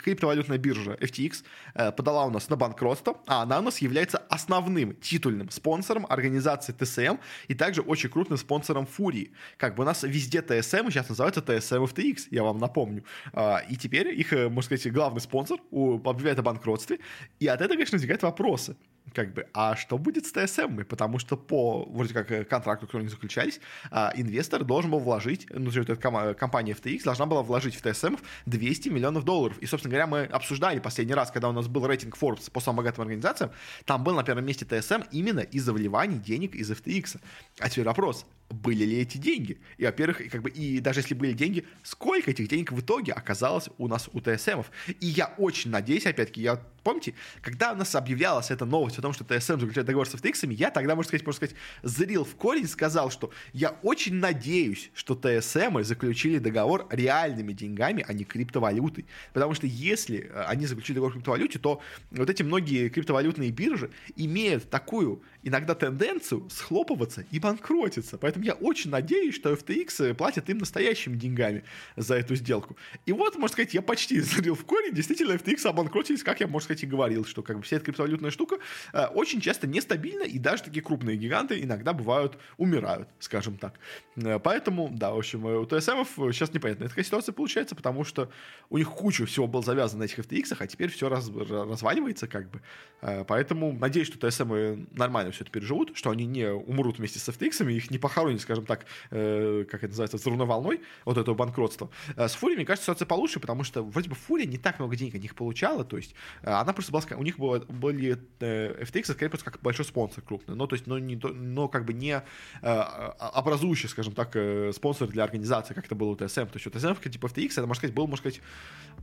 криптовалютная биржа FTX э, подала у нас на банкротство, а она у нас является основным титульным спонсором организации TSM и также очень крупным спонсором Фурии. Как бы у нас везде TSM сейчас называется TSM FTX, я вам напомню. А, и теперь их, можно сказать, главный спонсор объявляет о банкротстве, и от этого, конечно, возникают вопросы как бы, а что будет с ТСМ? Потому что по, вроде как, э, контракту, который они заключались, а, инвестор должен был вложить, ну, то есть компания FTX должна была вложить в ТСМ 200 миллионов долларов. И, собственно говоря, мы обсуждали последний раз, когда у нас был рейтинг Forbes по самым богатым организациям, там был на первом месте ТСМ именно из-за вливаний денег из FTX. А теперь вопрос, были ли эти деньги? И, во-первых, как бы, и даже если были деньги, сколько этих денег в итоге оказалось у нас у ТСМов? И я очень надеюсь, опять-таки, я помните, когда у нас объявлялась эта новость о том, что TSM заключает договор с FTX, я тогда, можно сказать, можно сказать, зрил в корень, сказал, что я очень надеюсь, что TSM заключили договор реальными деньгами, а не криптовалютой. Потому что если э, они заключили договор в криптовалюте, то вот эти многие криптовалютные биржи имеют такую иногда тенденцию схлопываться и банкротиться. Поэтому я очень надеюсь, что FTX платит им настоящими деньгами за эту сделку. И вот, можно сказать, я почти залил в корень. Действительно, FTX обанкротились, как я, можно сказать, и говорил, что как бы вся эта криптовалютная штука э, очень часто нестабильна, и даже такие крупные гиганты иногда бывают, умирают, скажем так. Э, поэтому, да, в общем, у ТСМов сейчас непонятная такая ситуация получается, потому что у них куча всего было завязано на этих FTX, а теперь все раз, разваливается как бы. Э, поэтому надеюсь, что ТСМы нормально все это переживут, что они не умрут вместе с FTX, их не похоронят, скажем так, э, как это называется, взрывной вот этого банкротства. Э, с Фури, мне кажется, ситуация получше, потому что вроде бы Фурия не так много денег от них получала, то есть э, она просто была, у них было, были э, FTX, скорее просто как большой спонсор крупный, но то есть, но, не, но как бы не э, образующий, скажем так, спонсор для организации, как это было у TSM. То есть у TSM, типа FTX, это, можно сказать, был, можно сказать,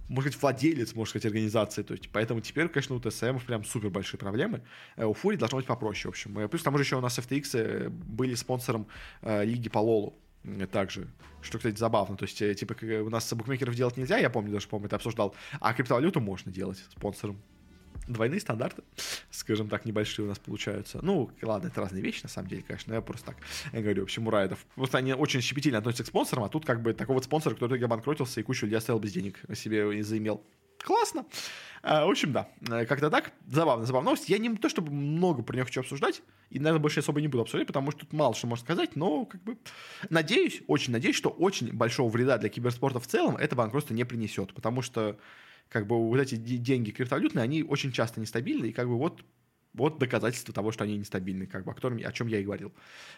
можно сказать, владелец, можно сказать, организации. То есть, поэтому теперь, конечно, у TSM прям супер большие проблемы. У Фури должно быть попроще, в общем. Э, плюс к тому же еще у нас FTX э, были спонсором э, лиги по Лолу также, что, кстати, забавно. То есть, типа, у нас букмекеров делать нельзя, я помню, даже, помню, это обсуждал, а криптовалюту можно делать спонсором двойные стандарты, скажем так, небольшие у нас получаются. Ну, ладно, это разные вещи, на самом деле, конечно, я просто так я говорю. В общем, у Райдов просто они очень щепетильно относятся к спонсорам, а тут как бы такого вот спонсора, который обанкротился и кучу людей оставил без денег себе и заимел. Классно. А, в общем, да, э, как-то так. Забавно, забавно новость. Я не то чтобы много про нее хочу обсуждать, и, наверное, больше особо не буду обсуждать, потому что тут мало что можно сказать, но как бы надеюсь, очень надеюсь, что очень большого вреда для киберспорта в целом это банкротство не принесет, потому что как бы вот эти деньги криптовалютные, они очень часто нестабильны, и как бы вот вот доказательство того, что они нестабильны, как бы, о, котором, о чем я и говорил.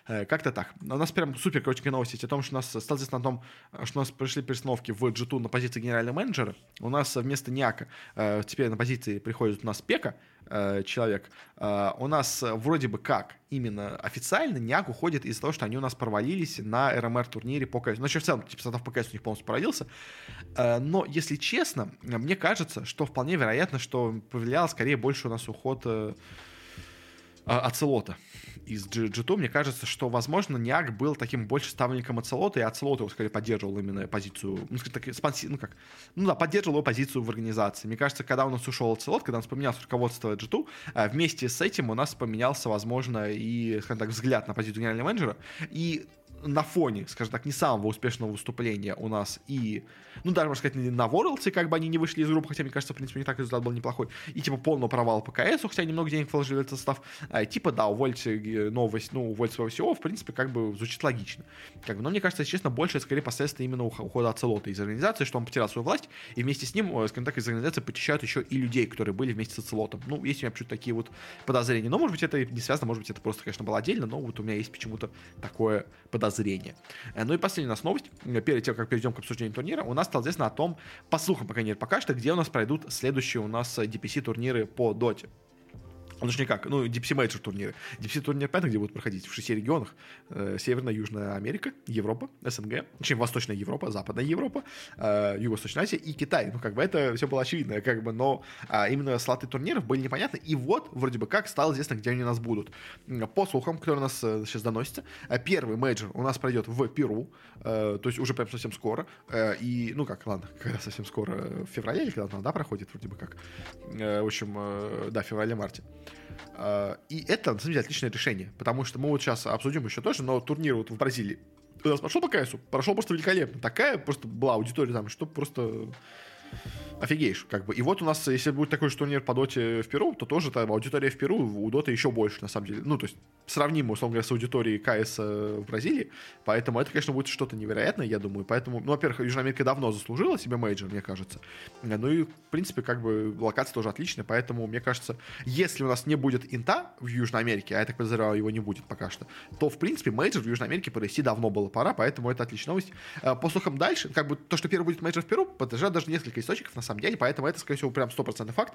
Э, как-то так. У нас прям супер коротенькая новость о том, что у нас известно о том, что у нас пришли перестановки в G2 на позиции генерального менеджера. У нас вместо Ниака э, теперь на позиции приходит у нас Пека, Э, человек. Э, у нас вроде бы как именно официально Ниак уходит из-за того, что они у нас провалились на РМР турнире по КС. Ну, в целом, типа, состав по КС у них полностью провалился. Э, но, если честно, мне кажется, что вполне вероятно, что повлиял скорее больше у нас уход Ацелота из G2, мне кажется, что, возможно, Ниак был таким больше ставленником Ацелота, и Ацелот его, скорее, поддерживал именно позицию, ну, так, спонси, ну, как, ну, да, поддерживал его позицию в организации. Мне кажется, когда у нас ушел Ацелот, когда у нас поменялось руководство G2, э, вместе с этим у нас поменялся, возможно, и, скажем так, взгляд на позицию генерального менеджера, и на фоне, скажем так, не самого успешного выступления у нас и, ну, даже, можно сказать, на Ворлдсе, как бы они не вышли из группы, хотя, мне кажется, в принципе, не так результат был неплохой, и, типа, полного провала по КС, хотя немного денег вложили в этот состав, а, типа, да, увольте э, новость, ну, увольте своего всего, в принципе, как бы звучит логично. Как бы, но мне кажется, если честно, больше, скорее, последствия именно ухода Ацелота из организации, что он потерял свою власть, и вместе с ним, э, скажем так, из организации почищают еще и людей, которые были вместе с Ацелотом. Ну, есть у меня почему-то такие вот подозрения. Но, может быть, это не связано, может быть, это просто, конечно, было отдельно, но вот у меня есть почему-то такое подозрение. Э, ну и последняя у нас новость, э, перед тем, как перейдем к обсуждению турнира, у нас стало известно о том, по слухам, пока нет пока что, где у нас пройдут следующие у нас DPC турниры по доте. Ну, точнее как, ну, Major турниры. DPC турнир, понятно, где будут проходить? В шести регионах. Э, Северная, Южная Америка, Европа, СНГ, точнее, Восточная Европа, Западная Европа, э, Юго-Восточная Азия и Китай. Ну, как бы это все было очевидно, как бы, но а, именно слоты турниров были непонятны. И вот, вроде бы как, стало известно, где они у нас будут. По слухам, которые у нас э, сейчас доносятся, э, первый мейджор у нас пройдет в Перу, э, то есть уже прям совсем скоро. Э, и, ну как, ладно, когда совсем скоро, в феврале или когда-то, да, проходит, вроде бы как. Э, в общем, э, да, феврале-марте. А, и это, на самом деле, отличное решение, потому что мы вот сейчас обсудим еще тоже, но турнир вот в Бразилии у нас прошел по КСу, прошел просто великолепно. Такая просто была аудитория там, что просто офигеешь, как бы. И вот у нас, если будет такой же турнир по доте в Перу, то тоже там аудитория в Перу у доты еще больше, на самом деле. Ну, то есть сравнимо, условно говоря, с аудиторией КС э, в Бразилии. Поэтому это, конечно, будет что-то невероятное, я думаю. Поэтому, ну, во-первых, Южная Америка давно заслужила себе мейджор, мне кажется. Ну и, в принципе, как бы локация тоже отличная, поэтому, мне кажется, если у нас не будет инта в Южной Америке, а я так подозреваю, его не будет пока что, то, в принципе, мейджор в Южной Америке провести давно было пора, поэтому это отличная новость. Э, по слухам дальше, как бы то, что первый будет мейджор в Перу, подтверждает даже несколько источников, на самом деле, поэтому это, скорее всего, прям стопроцентный факт.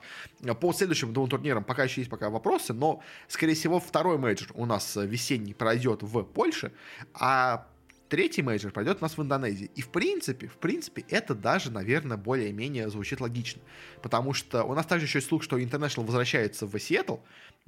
По следующим двум турнирам пока еще есть пока вопросы, но, скорее всего, второй мейджор у нас весенний пройдет в Польше, а третий мейджор пройдет у нас в Индонезии. И в принципе, в принципе, это даже, наверное, более-менее звучит логично. Потому что у нас также еще есть слух, что International возвращается в Сиэтл,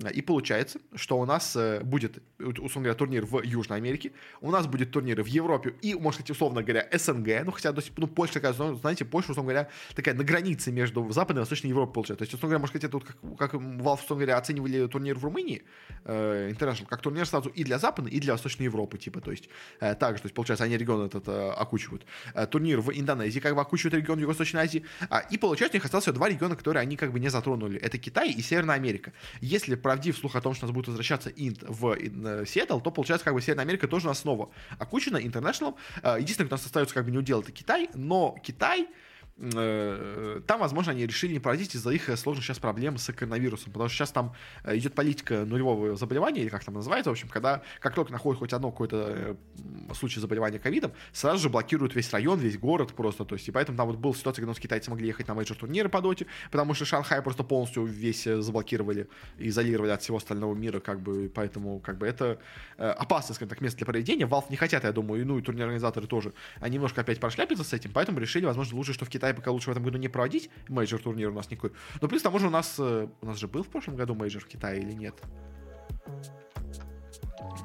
и получается, что у нас э, будет, условно говоря, турнир в Южной Америке, у нас будет турниры в Европе и, может быть, условно говоря, СНГ, ну, хотя, ну, Польша такая, знаете, Польша, условно говоря, такая на границе между Западной и Восточной Европой получается. То есть, условно говоря, может быть, это вот как, как Valve, условно говоря, оценивали турнир в Румынии, э, International, как турнир сразу и для Западной, и для Восточной Европы, типа, то есть, э, также, то есть, получается, они регион этот э, окучивают. Э, турнир в Индонезии, как бы, окучивают регион Юго-Восточной Азии, а, и, получается, у них осталось два региона, которые они, как бы, не затронули. Это Китай и Северная Америка. Если правдив слух о том, что нас будет возвращаться Инт в Сиэтл, то получается как бы Северная Америка тоже у нас снова окучена, International. Единственное, кто у нас остается как бы не у дел, это Китай, но Китай там, возможно, они решили не проводить из-за их сложных сейчас проблем с коронавирусом, потому что сейчас там э, идет политика нулевого заболевания, или как там называется, в общем, когда как только находят хоть одно какое-то э, случай заболевания ковидом, сразу же блокируют весь район, весь город просто, то есть, и поэтому там вот была ситуация, когда китайцы могли ехать на мейджор турниры по доте, потому что Шанхай просто полностью весь заблокировали, изолировали от всего остального мира, как бы, поэтому, как бы, это опасное, скажем так, место для проведения, Valve не хотят, я думаю, и, ну, и турнирные организаторы тоже, они немножко опять прошляпятся с этим, поэтому решили, возможно, лучше, что в Китае пока лучше в этом году не проводить мейджор турнир у нас никакой. Но плюс к тому же у нас, э, у нас же был в прошлом году мейджор в Китае или нет?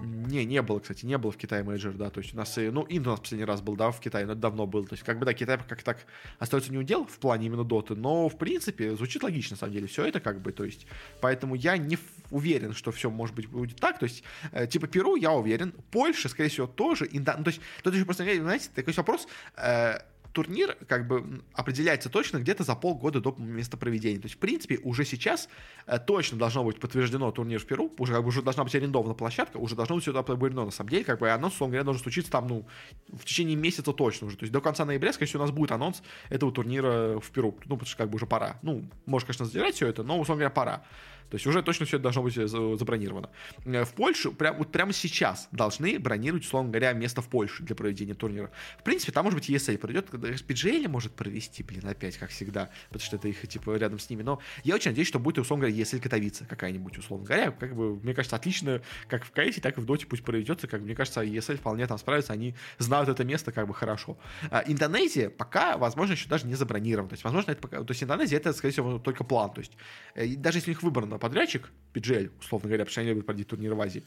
Не, не было, кстати, не было в Китае мейджор, да, то есть у нас, ну, Инт у нас последний раз был, да, в Китае, но это давно был, то есть как бы, да, Китай как так остается не у дел в плане именно доты, но, в принципе, звучит логично, на самом деле, все это как бы, то есть, поэтому я не уверен, что все, может быть, будет так, то есть, э, типа, Перу, я уверен, Польша, скорее всего, тоже, Инда, ну, то есть, тут еще просто, знаете, такой вопрос, э, турнир как бы определяется точно где-то за полгода до места проведения. То есть, в принципе, уже сейчас э, точно должно быть подтверждено турнир в Перу, уже как бы уже должна быть арендована площадка, уже должно быть все это определено. На самом деле, как бы анонс, условно говоря, должен случиться там, ну, в течение месяца точно уже. То есть до конца ноября, скорее всего, у нас будет анонс этого турнира в Перу. Ну, потому что как бы уже пора. Ну, может, конечно, задержать все это, но, условно говоря, пора. То есть уже точно все должно быть э, забронировано. Э, в Польшу прям, вот прямо сейчас должны бронировать, условно говоря, место в Польше для проведения турнира. В принципе, там, может быть, ESL пройдет, когда PGL может провести, блин, опять, как всегда, потому что это их, типа, рядом с ними. Но я очень надеюсь, что будет, условно говоря, ESL Катовица какая-нибудь, условно говоря. Как бы, мне кажется, отлично, как в КС, так и в Доте пусть проведется. Как мне кажется, ESL вполне там справится, они знают это место как бы хорошо. А, Индонезия пока, возможно, еще даже не забронирована. То есть, возможно, это пока... То есть, Индонезия это, скорее всего, только план. То есть, э, даже если у них выбрано подрядчик, PGL, условно говоря, потому что они любят проводить турнир в Азии,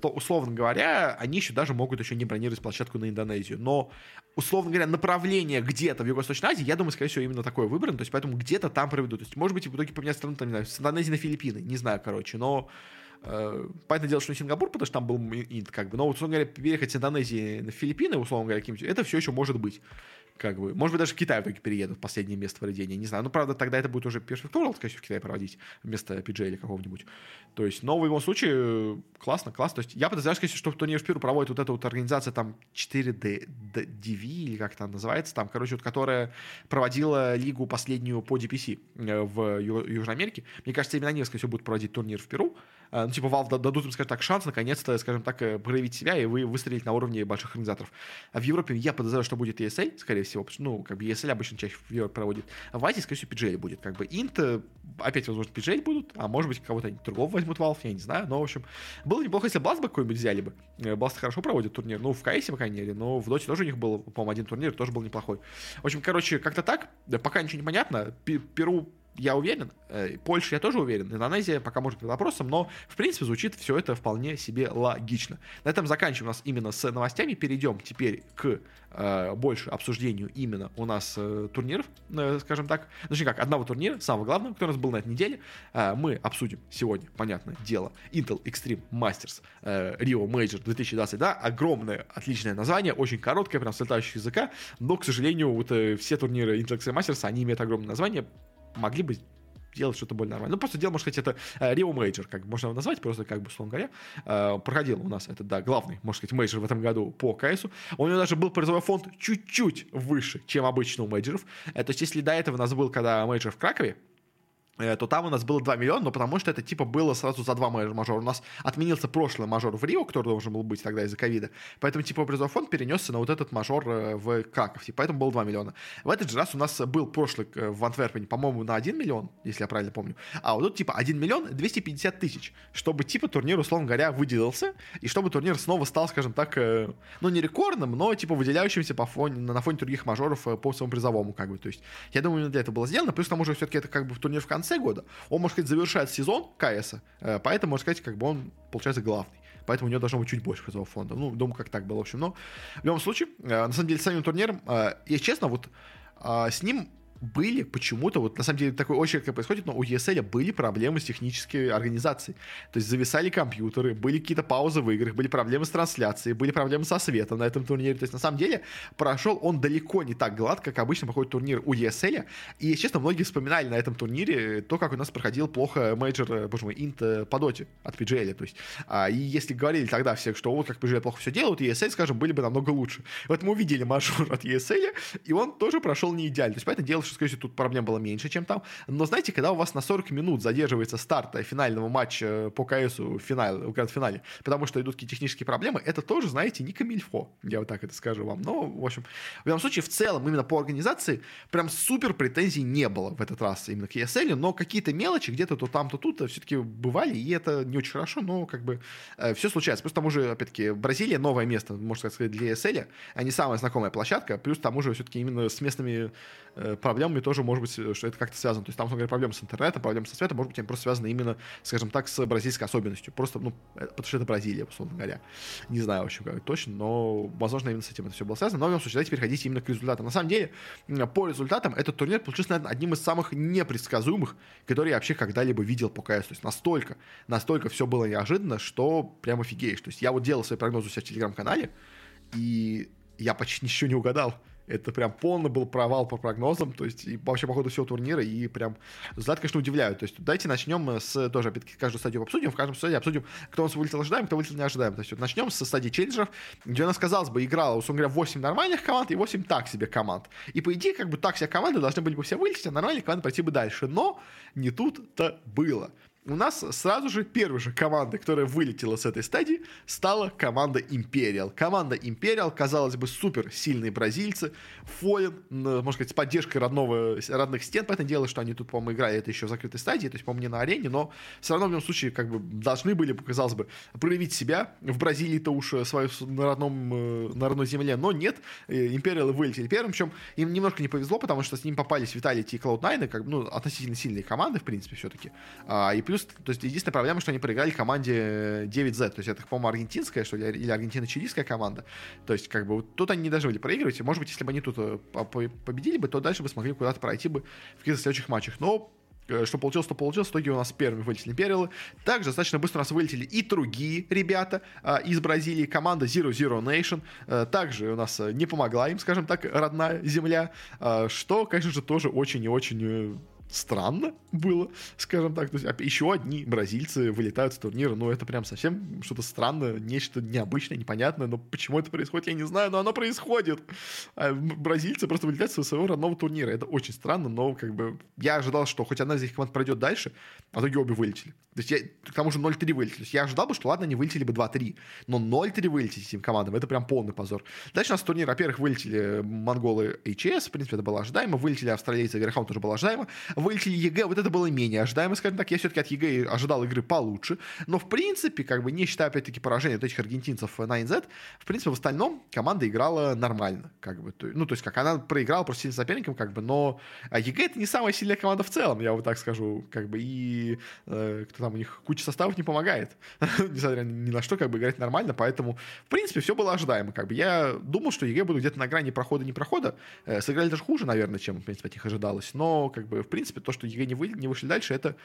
то, условно говоря, они еще даже могут еще не бронировать площадку на Индонезию. Но, условно говоря, направление где-то в Юго-Восточной Азии, я думаю, скорее всего, именно такое выбрано, то есть поэтому где-то там проведут. То есть, может быть, в итоге поменять страну, там, не знаю, с Индонезии на Филиппины, не знаю, короче, но э, Понятное дело, что не Сингапур, потому что там был инт, как бы, но, условно говоря, переехать с Индонезии на Филиппины, условно говоря, это все еще может быть как бы, может быть, даже в Китай в итоге переедут в последнее место проведения, не знаю. Ну, правда, тогда это будет уже Perfect World, конечно, в Китае проводить вместо PJ или какого-нибудь. То есть, но в любом случае, классно, классно. То есть, я подозреваю, конечно, что турнир в Пиру проводит вот эта вот организация там 4D, DV, или как там называется, там, короче, вот, которая проводила лигу последнюю по DPC э, в Южной Америке. Мне кажется, именно они, скорее всего, будут проводить турнир в Перу. Э, ну, типа, Valve дадут им, скажем так, шанс наконец-то, скажем так, э, проявить себя и вы выстрелить на уровне больших организаторов. А в Европе я подозреваю, что будет ESL, скорее всего, ну, как бы ESL обычно чаще в Европе проводит. А в Азии, скорее всего, PGL будет. Как бы Int, опять, возможно, PGL будут, а может быть, кого-то другого возьмут Valve, я не знаю. Но, в общем, было неплохо, если Blast бы какой-нибудь взяли бы. Э, Blast хорошо проводит турнир. Ну, в CS, по крайней мере, но в Dota тоже у них был, по-моему, один турнир, тоже был неплохой. В общем, короче, как-то так. Пока ничего не понятно. Перу я уверен, э, Польша я тоже уверен, Индонезия пока может быть вопросом, но в принципе звучит все это вполне себе логично. На этом заканчиваем у нас именно с новостями, перейдем теперь к э, больше обсуждению именно у нас э, турниров, э, скажем так, точнее как, одного турнира, самого главного, который у нас был на этой неделе, э, мы обсудим сегодня, понятное дело, Intel Extreme Masters э, Rio Major 2020, да, огромное, отличное название, очень короткое, прям с летающего языка, но, к сожалению, вот э, все турниры Intel Extreme Masters, они имеют огромное название, могли бы делать что-то более нормальное. Ну, просто дело, может сказать, это э, Rio Major, как можно его назвать, просто как бы, условно говоря. Э, проходил у нас это, да, главный, можно сказать, мейджор в этом году по КСу. У него даже был призовой фонд чуть-чуть выше, чем обычно у мейджоров. Э, то есть, если до этого у нас был, когда мейджор в Кракове, то там у нас было 2 миллиона, но потому что это типа было сразу за два мажора. У нас отменился прошлый мажор в Рио, который должен был быть тогда из-за ковида. Поэтому типа призовой фонд перенесся на вот этот мажор э, в Краков. И поэтому было 2 миллиона. В этот же раз у нас был прошлый э, в Антверпене, по-моему, на 1 миллион, если я правильно помню. А вот тут типа 1 миллион 250 тысяч, чтобы типа турнир, условно говоря, выделился, и чтобы турнир снова стал, скажем так, ну не рекордным, но типа выделяющимся по фоне, на фоне других мажоров по своему призовому, как бы. То есть я думаю, именно для этого было сделано. Плюс к тому же все-таки это как бы турнир в конце года. Он может сказать, завершает сезон КС, э, поэтому, можно сказать, как бы он, получается, главный. Поэтому у него должно быть чуть больше призовых фондов. Ну, думаю, как так было, в общем. Но в любом случае, э, на самом деле, с самим турниром, э, если честно, вот с ним были почему-то, вот на самом деле такое очень редко происходит, но у ESL были проблемы с технической организацией. То есть зависали компьютеры, были какие-то паузы в играх, были проблемы с трансляцией, были проблемы со светом на этом турнире. То есть на самом деле прошел он далеко не так гладко, как обычно проходит турнир у ESL. И, честно, многие вспоминали на этом турнире то, как у нас проходил плохо мейджор, э, боже мой, инт э, по доте от PGL. То есть, а, и если говорили тогда все, что вот как PGL плохо все делают, ESL, скажем, были бы намного лучше. Вот мы увидели мажор от ESL, и он тоже прошел не идеально. То есть, поэтому дело, что, скорее всего, тут проблем было меньше, чем там. Но знаете, когда у вас на 40 минут задерживается старт финального матча по КСу в, финале, в гранд-финале, потому что идут какие-то технические проблемы, это тоже, знаете, не камильфо, я вот так это скажу вам. Но, в общем, в любом случае, в целом, именно по организации, прям супер претензий не было в этот раз именно к ESL, но какие-то мелочи где-то то там, то тут все-таки бывали, и это не очень хорошо, но как бы э, все случается. Плюс к тому же, опять-таки, Бразилия новое место, можно сказать, для ESL, а не самая знакомая площадка, плюс к тому же все-таки именно с местными э, проблемами тоже может быть, э, что это как-то связано. То есть там, говоря, проблемы с интернетом, проблемы со светом, может быть, они просто связаны именно, скажем так, с бразильской особенностью. Просто, ну, э, потому что это Бразилия, условно говоря. Не знаю вообще как точно, но, возможно, именно с этим это все было связано. Но в любом случае, давайте переходить именно к результатам. На самом деле, по результатам, этот турнир получился, наверное, одним из самых непредсказуемых, которые я вообще когда-либо видел по КС. То есть настолько, настолько все было неожиданно, что прям офигеешь. То есть я вот делал свои прогнозы у себя в телеграм-канале, и я почти ничего не угадал. Это прям полный был провал по прогнозам, то есть и вообще по ходу всего турнира, и прям результаты, конечно, удивляют. То есть давайте начнем с, тоже, опять-таки, каждую стадию обсудим, в каждом стадии обсудим, кто у нас вылетел ожидаем, кто вылетел не ожидаем. То есть вот начнем со стадии челленджеров, где у нас, казалось бы, играла, условно говоря, 8 нормальных команд и 8 так себе команд. И по идее, как бы так себе команды должны были бы все вылететь, а нормальные команды пойти бы дальше. Но не тут-то было у нас сразу же первой же командой, которая вылетела с этой стадии, стала команда Imperial. Команда Imperial, казалось бы, супер сильные бразильцы. Фолин, можно сказать, с поддержкой родного, родных стен. Поэтому дело, что они тут, по-моему, играли это еще в закрытой стадии, то есть, по-моему, не на арене, но все равно в любом случае как бы должны были, казалось бы, проявить себя. В Бразилии-то уж свою на, родном, э, на родной земле, но нет. Imperial вылетели первым, причем им немножко не повезло, потому что с ним попались Виталити и Cloud9, как, ну, относительно сильные команды, в принципе, все-таки. А, и плюс плюс, то есть единственная проблема, что они проиграли команде 9Z, то есть это, по-моему, аргентинская, что ли, или аргентино-чилийская команда. То есть, как бы, вот тут они не должны были проигрывать, может быть, если бы они тут э, победили бы, то дальше бы смогли куда-то пройти бы в каких-то следующих матчах. Но э, что получилось, то получилось. В итоге у нас первыми вылетели Империалы. Также достаточно быстро у нас вылетели и другие ребята а, из Бразилии. Команда Zero Zero Nation. А, также у нас не помогла им, скажем так, родная земля. А, что, конечно же, тоже очень и очень странно было, скажем так. То есть еще одни бразильцы вылетают с турнира. Ну, это прям совсем что-то странное, нечто необычное, непонятное. Но почему это происходит, я не знаю, но оно происходит. А бразильцы просто вылетают со своего родного турнира. Это очень странно, но как бы я ожидал, что хоть одна из этих команд пройдет дальше, а то обе вылетели. То есть я, к тому же 0-3 вылетели. То есть я ожидал бы, что ладно, они вылетели бы 2-3, но 0-3 вылететь этим командам, это прям полный позор. Дальше у нас турнир, во-первых, вылетели монголы IHC, в принципе, это было ожидаемо, вылетели австралийцы Верхаун, тоже было ожидаемо, вылетели EG, вот это было менее ожидаемо, скажем так. Я все-таки от EG ожидал игры получше. Но, в принципе, как бы не считая, опять-таки, поражения от этих аргентинцев на NZ, в принципе, в остальном команда играла нормально. Как бы, ну, то есть, как она проиграла просто сильным соперником, как бы, но а EG это не самая сильная команда в целом, я вот так скажу. Как бы, и э, кто там у них куча составов не помогает. Несмотря ни на что, как бы, играть нормально, поэтому, в принципе, все было ожидаемо. Как бы, я думал, что EG будут где-то на грани прохода-не прохода. Э, сыграли даже хуже, наверное, чем, в принципе, от них ожидалось. Но, как бы, в принципе, то, что EG не, вы, не вышли дальше, это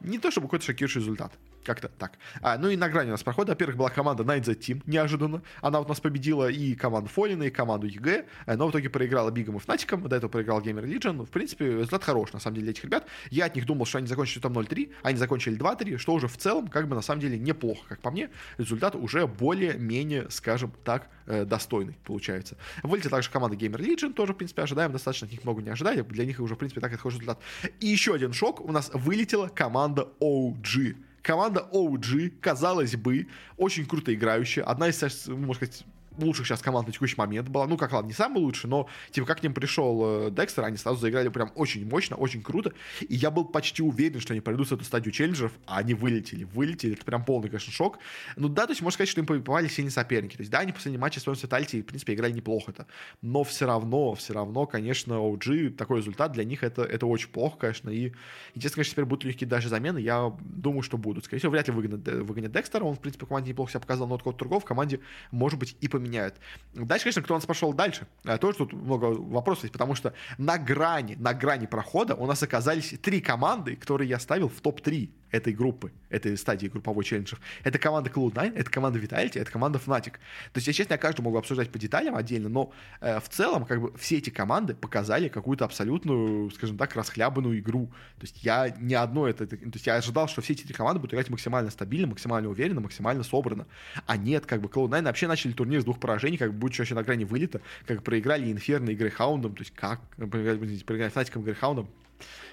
не то, чтобы какой-то шокирующий результат. Как-то так. А, ну и на грани у нас прохода, во-первых, была команда 9z Team, неожиданно. Она вот нас победила и команду Fallen'а, и команду EG, э, но в итоге проиграла BIG ом и Fnatic ам, до этого проиграл Gamer Legion. В принципе, результат хороший, на самом деле, для этих ребят. Я от них думал, что они закончили там 0-3, они закончили 2-3, что уже в целом, как бы, на самом деле, неплохо. Как по мне, результат уже более-менее, скажем так, э, достойный получается. Вылетела также команда Gamer Legion, тоже, в принципе, ожидаем, достаточно от них много не ожидали, для них уже, в принципе, так это хороший результат. И еще один шок, у нас вылетела команда OG. Команда OG, казалось бы, очень круто играющая. Одна из, можно сказать, лучших сейчас команд на текущий момент была. Ну, как ладно, не самый лучший, но типа как к ним пришел э, Декстер, они сразу заиграли прям очень мощно, очень круто. И я был почти уверен, что они пройдут эту стадию челленджеров, а они вылетели. Вылетели, это прям полный, конечно, шок. Ну да, то есть можно сказать, что им попали сильные соперники. То есть да, они в последнем матче с своем в принципе, играли неплохо-то. Но все равно, все равно, конечно, OG, такой результат для них это, это очень плохо, конечно. И, естественно, конечно, теперь будут легкие даже замены. Я думаю, что будут. Скорее всего, вряд ли выгонят, выгонят Декстера. Он, в принципе, команде неплохо себя показал, но от кого-то другого в команде, может быть, и поменяют меняют. Дальше, конечно, кто у нас пошел дальше, э, тоже тут много вопросов есть, потому что на грани, на грани прохода у нас оказались три команды, которые я ставил в топ-3 этой группы, этой стадии групповой челленджев. Это команда Cloud9, это команда Vitality, это команда Fnatic. То есть я, честно, я каждую могу обсуждать по деталям отдельно, но э, в целом как бы все эти команды показали какую-то абсолютную, скажем так, расхлябанную игру. То есть я ни одно это, то есть я ожидал, что все эти три команды будут играть максимально стабильно, максимально уверенно, максимально собрано. А нет, как бы Cloud9 вообще начали турнир с двух поражений, как бы будучи вообще на грани вылета, как проиграли Инферно и Грейхаундом, то есть как проиграли, проиграли Фнатиком и Грейхаундом,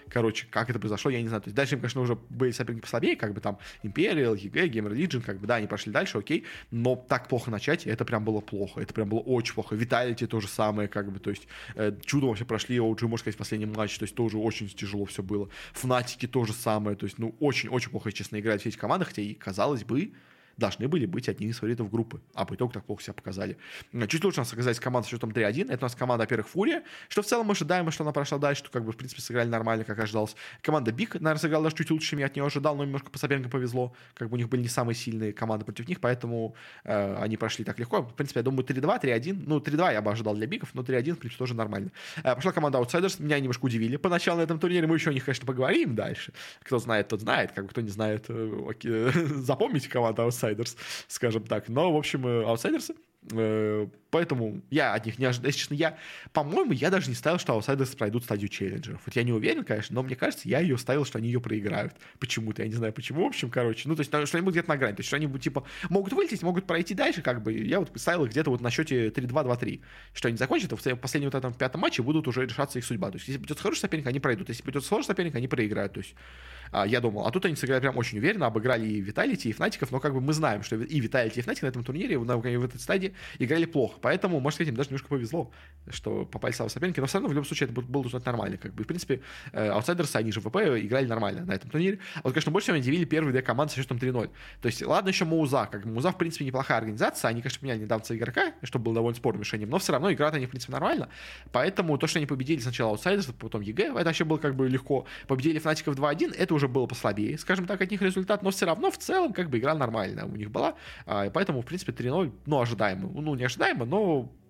Короче, как это произошло, я не знаю. То есть дальше им, конечно, уже были соперники послабее, как бы там Imperial, EG, Gamer Legion, как бы, да, они пошли дальше, окей, но так плохо начать, это прям было плохо, это прям было очень плохо. Vitality то же самое, как бы, то есть э, чудом вообще прошли OG, можно сказать, в последнем матче, то есть тоже очень тяжело все было. Фнатики то же самое, то есть, ну, очень-очень плохо, честно, играть все эти команды, хотя и, казалось бы, должны были быть одним из фаворитов группы. А по итогу так плохо себя показали. Чуть лучше у нас оказались команда с счетом 3-1. Это у нас команда, во-первых, Фурия, что в целом ожидаемо, что она прошла дальше, что как бы, в принципе, сыграли нормально, как ожидалось. Команда Биг, наверное, сыграла даже чуть лучше, чем я от нее ожидал, но немножко по соперникам повезло. Как бы у них были не самые сильные команды против них, поэтому э, они прошли так легко. В принципе, я думаю, 3-2, 3-1. Ну, 3-2 я бы ожидал для Бигов, но 3-1, в принципе, тоже нормально. Э, пошла команда Outsiders. Меня немножко удивили поначалу на этом турнире. Мы еще о них, конечно, поговорим дальше. Кто знает, тот знает. Как бы кто не знает, э, окей, запомните команду Outsiders, скажем так. Но, в общем, э, аутсайдерсы. Э, поэтому я от них не ожидаю. Если честно, я, по-моему, я даже не ставил, что аутсайдерсы пройдут стадию челленджеров. Вот я не уверен, конечно, но мне кажется, я ее ставил, что они ее проиграют. Почему-то, я не знаю почему. В общем, короче, ну, то есть, что они будут где-то на грани. То есть, что они будут, типа, могут вылететь, могут пройти дальше, как бы. Я вот ставил их где-то вот на счете 3-2-2-3. Что они закончат, а в последнем вот этом пятом матче будут уже решаться их судьба. То есть, если придет хороший соперник, они пройдут. Если придет сложный соперник, они проиграют. То есть, а, я думал. А тут они сыграли прям очень уверенно, обыграли и Виталити, и Фнатиков, но как бы мы знаем, что и Виталити, и Фнатик на этом турнире, в этой стадии играли плохо. Поэтому, может сказать, им даже немножко повезло, что попали в соперники, но все равно в любом случае это был результат нормальный. Как бы. В принципе, э, Outsiders ы, они же ВП играли нормально на этом турнире. А вот, конечно, больше всего удивили первые две команды со счетом 3-0. То есть, ладно, еще Mouz'а. Как бы Mouz'а, в принципе, неплохая организация. Они, конечно, меняли недавно игрока, что было довольно спорным решением, но все равно играют они, в принципе, нормально. Поэтому то, что они победили сначала аутсайдеров, потом EG, это вообще было как бы легко. Победили Fnatic ов 2-1, это уже было послабее скажем так, от них результат, но все равно в целом как бы игра нормальная у них была, а, поэтому, в принципе, 3-0, ну, ожидаемо, ну, не ожидаемо, но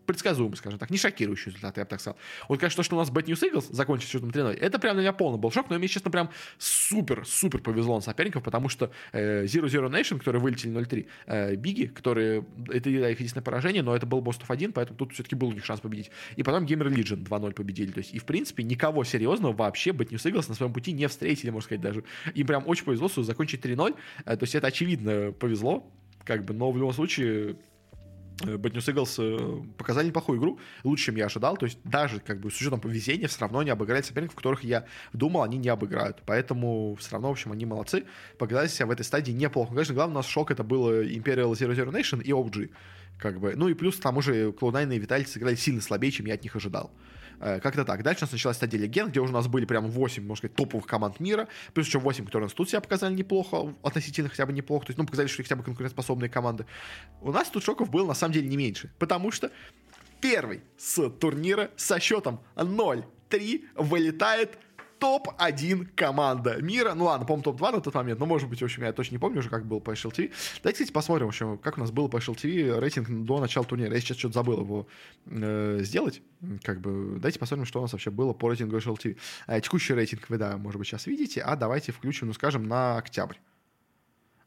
предсказуемый, скажем так, не шокирующий результат, я бы так сказал. Вот, конечно, то, что у нас Bad News Eagles закончился счетом 3 это прям для меня полный был шок, но мне, честно, прям супер-супер повезло на соперников, потому что э, Zero Zero Nation, которые вылетели 0-3, э, которые, это их единственное поражение, но это был Бостов 1, поэтому тут все-таки был у них шанс победить. И потом Gamer Legion 2-0 победили, то есть, и, в принципе, никого серьезного вообще Bad News Eagles на своем пути не встретили, можно сказать, даже. Им прям очень повезло, что закончить 3-0, э, то есть, это очевидно повезло, как бы, но в любом случае Bad News Eagles показали неплохую игру, лучше, чем я ожидал. То есть даже как бы с учетом повезения все равно не обыграли соперников, которых я думал, они не обыграют. Поэтому все равно, в общем, они молодцы. Показали себя в этой стадии неплохо. Конечно, главный у нас шок это было Imperial Zero Zero Nation и OG. Как бы. Ну и плюс к тому же Cloud9 и Vitality сыграли сильно слабее, чем я от них ожидал. Э, как-то так. Дальше у нас началась стадия легенд, где уже у нас были прям 8, можно сказать, топовых команд мира, плюс еще 8, которые у нас тут себя показали неплохо, относительно хотя бы неплохо, то есть, ну, показали, что хотя бы конкурентоспособные команды. У нас тут шоков было на самом деле не меньше, потому что первый с турнира со счетом 0-3 вылетает топ-1 команда мира. Ну ладно, по-моему, топ-2 на тот момент, но может быть, в общем, я точно не помню уже, как был по HL TV. Давайте, кстати, посмотрим, в общем, как у нас был по HL TV рейтинг до начала турнира. Я сейчас что-то забыл его э, сделать. Как бы, давайте посмотрим, что у нас вообще было по рейтингу HL TV. Э, текущий рейтинг вы, да, может быть, сейчас видите, а давайте включим, ну, скажем, на октябрь.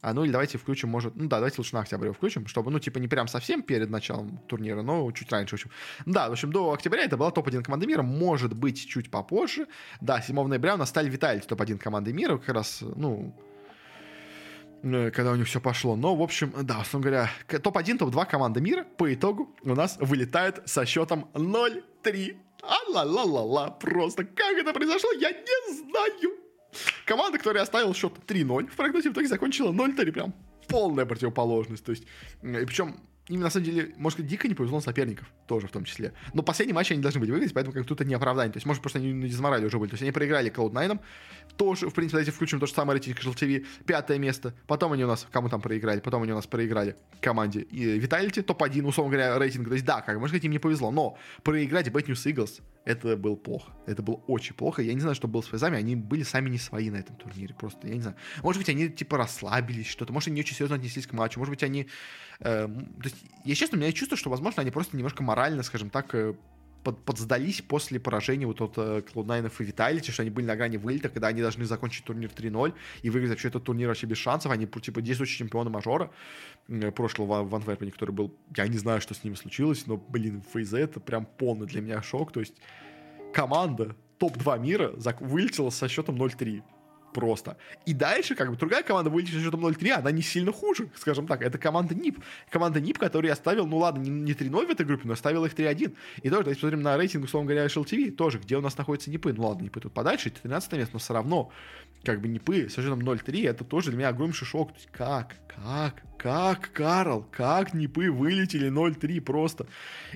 А, ну или давайте включим, может, ну да, давайте лучше на октябрь его включим, чтобы, ну, типа, не прям совсем перед началом турнира, но чуть раньше, в общем. Да, в общем, до октября это была топ-1 команда мира, может быть, чуть попозже. Да, 7 ноября у нас стали Виталий топ-1 команды мира, как раз, ну, э, когда у них все пошло. Но, в общем, да, условно говоря, топ-1, топ-2 команда мира по итогу у нас вылетает со счетом 0-3 А-ла-ла-ла-ла, просто как это произошло, я не знаю. Команда, которая оставила счет 3-0, в прогнозе в итоге закончила 0-3, прям полная противоположность. То есть, и причем им на самом деле, может быть, дико не повезло соперников, тоже в том числе. Но последний матч они должны были выиграть, поэтому как тут это не оправдание. То есть, может, просто они на дизморали уже были. То есть, они проиграли Cloud9, тоже, в принципе, давайте включим то же самое рейтинг TV, пятое место. Потом они у нас, кому там проиграли? Потом они у нас проиграли команде и Vitality, топ-1, условно говоря, рейтинг. То есть, да, как, может быть, им не повезло, но проиграть Bad News Eagles, это было плохо. Это было очень плохо. Я не знаю, что было с фейзами, они были сами не свои на этом турнире. Просто, я не знаю. Может быть, они, типа, расслабились, что-то. Может, они не очень серьезно отнеслись к матчу. Может быть, они... Э, то есть, я честно, у меня чувство, что, возможно, они просто немножко морально, скажем так, э, под, подсдались после поражения вот от э, Cloud9 и Vitality, что они были на грани вылета, когда они должны закончить турнир 3-0 и выиграть вообще этот турнир вообще без шансов. Они, типа, действующие чемпионы мажора э, прошлого в Антверпене, который был... Я не знаю, что с ними случилось, но, блин, фейз это прям полный для меня шок. То есть команда топ-2 мира вылетела со счетом 0-3 просто. И дальше, как бы, другая команда вылетела счетом 0-3, она не сильно хуже, скажем так. Это команда НИП. Команда НИП, которая оставил, ну ладно, не, не 3-0 в этой группе, но оставил их 3-1. И тоже, если посмотрим на рейтинг, условно говоря, HLTV, тоже, где у нас находится НИПы. Ну ладно, НИПы тут подальше, 13 место, но все равно, как бы, НИПы с счетом 0-3, это тоже для меня огромный шок. Как? Как? Как, Карл, как Нипы вылетели 0-3 просто.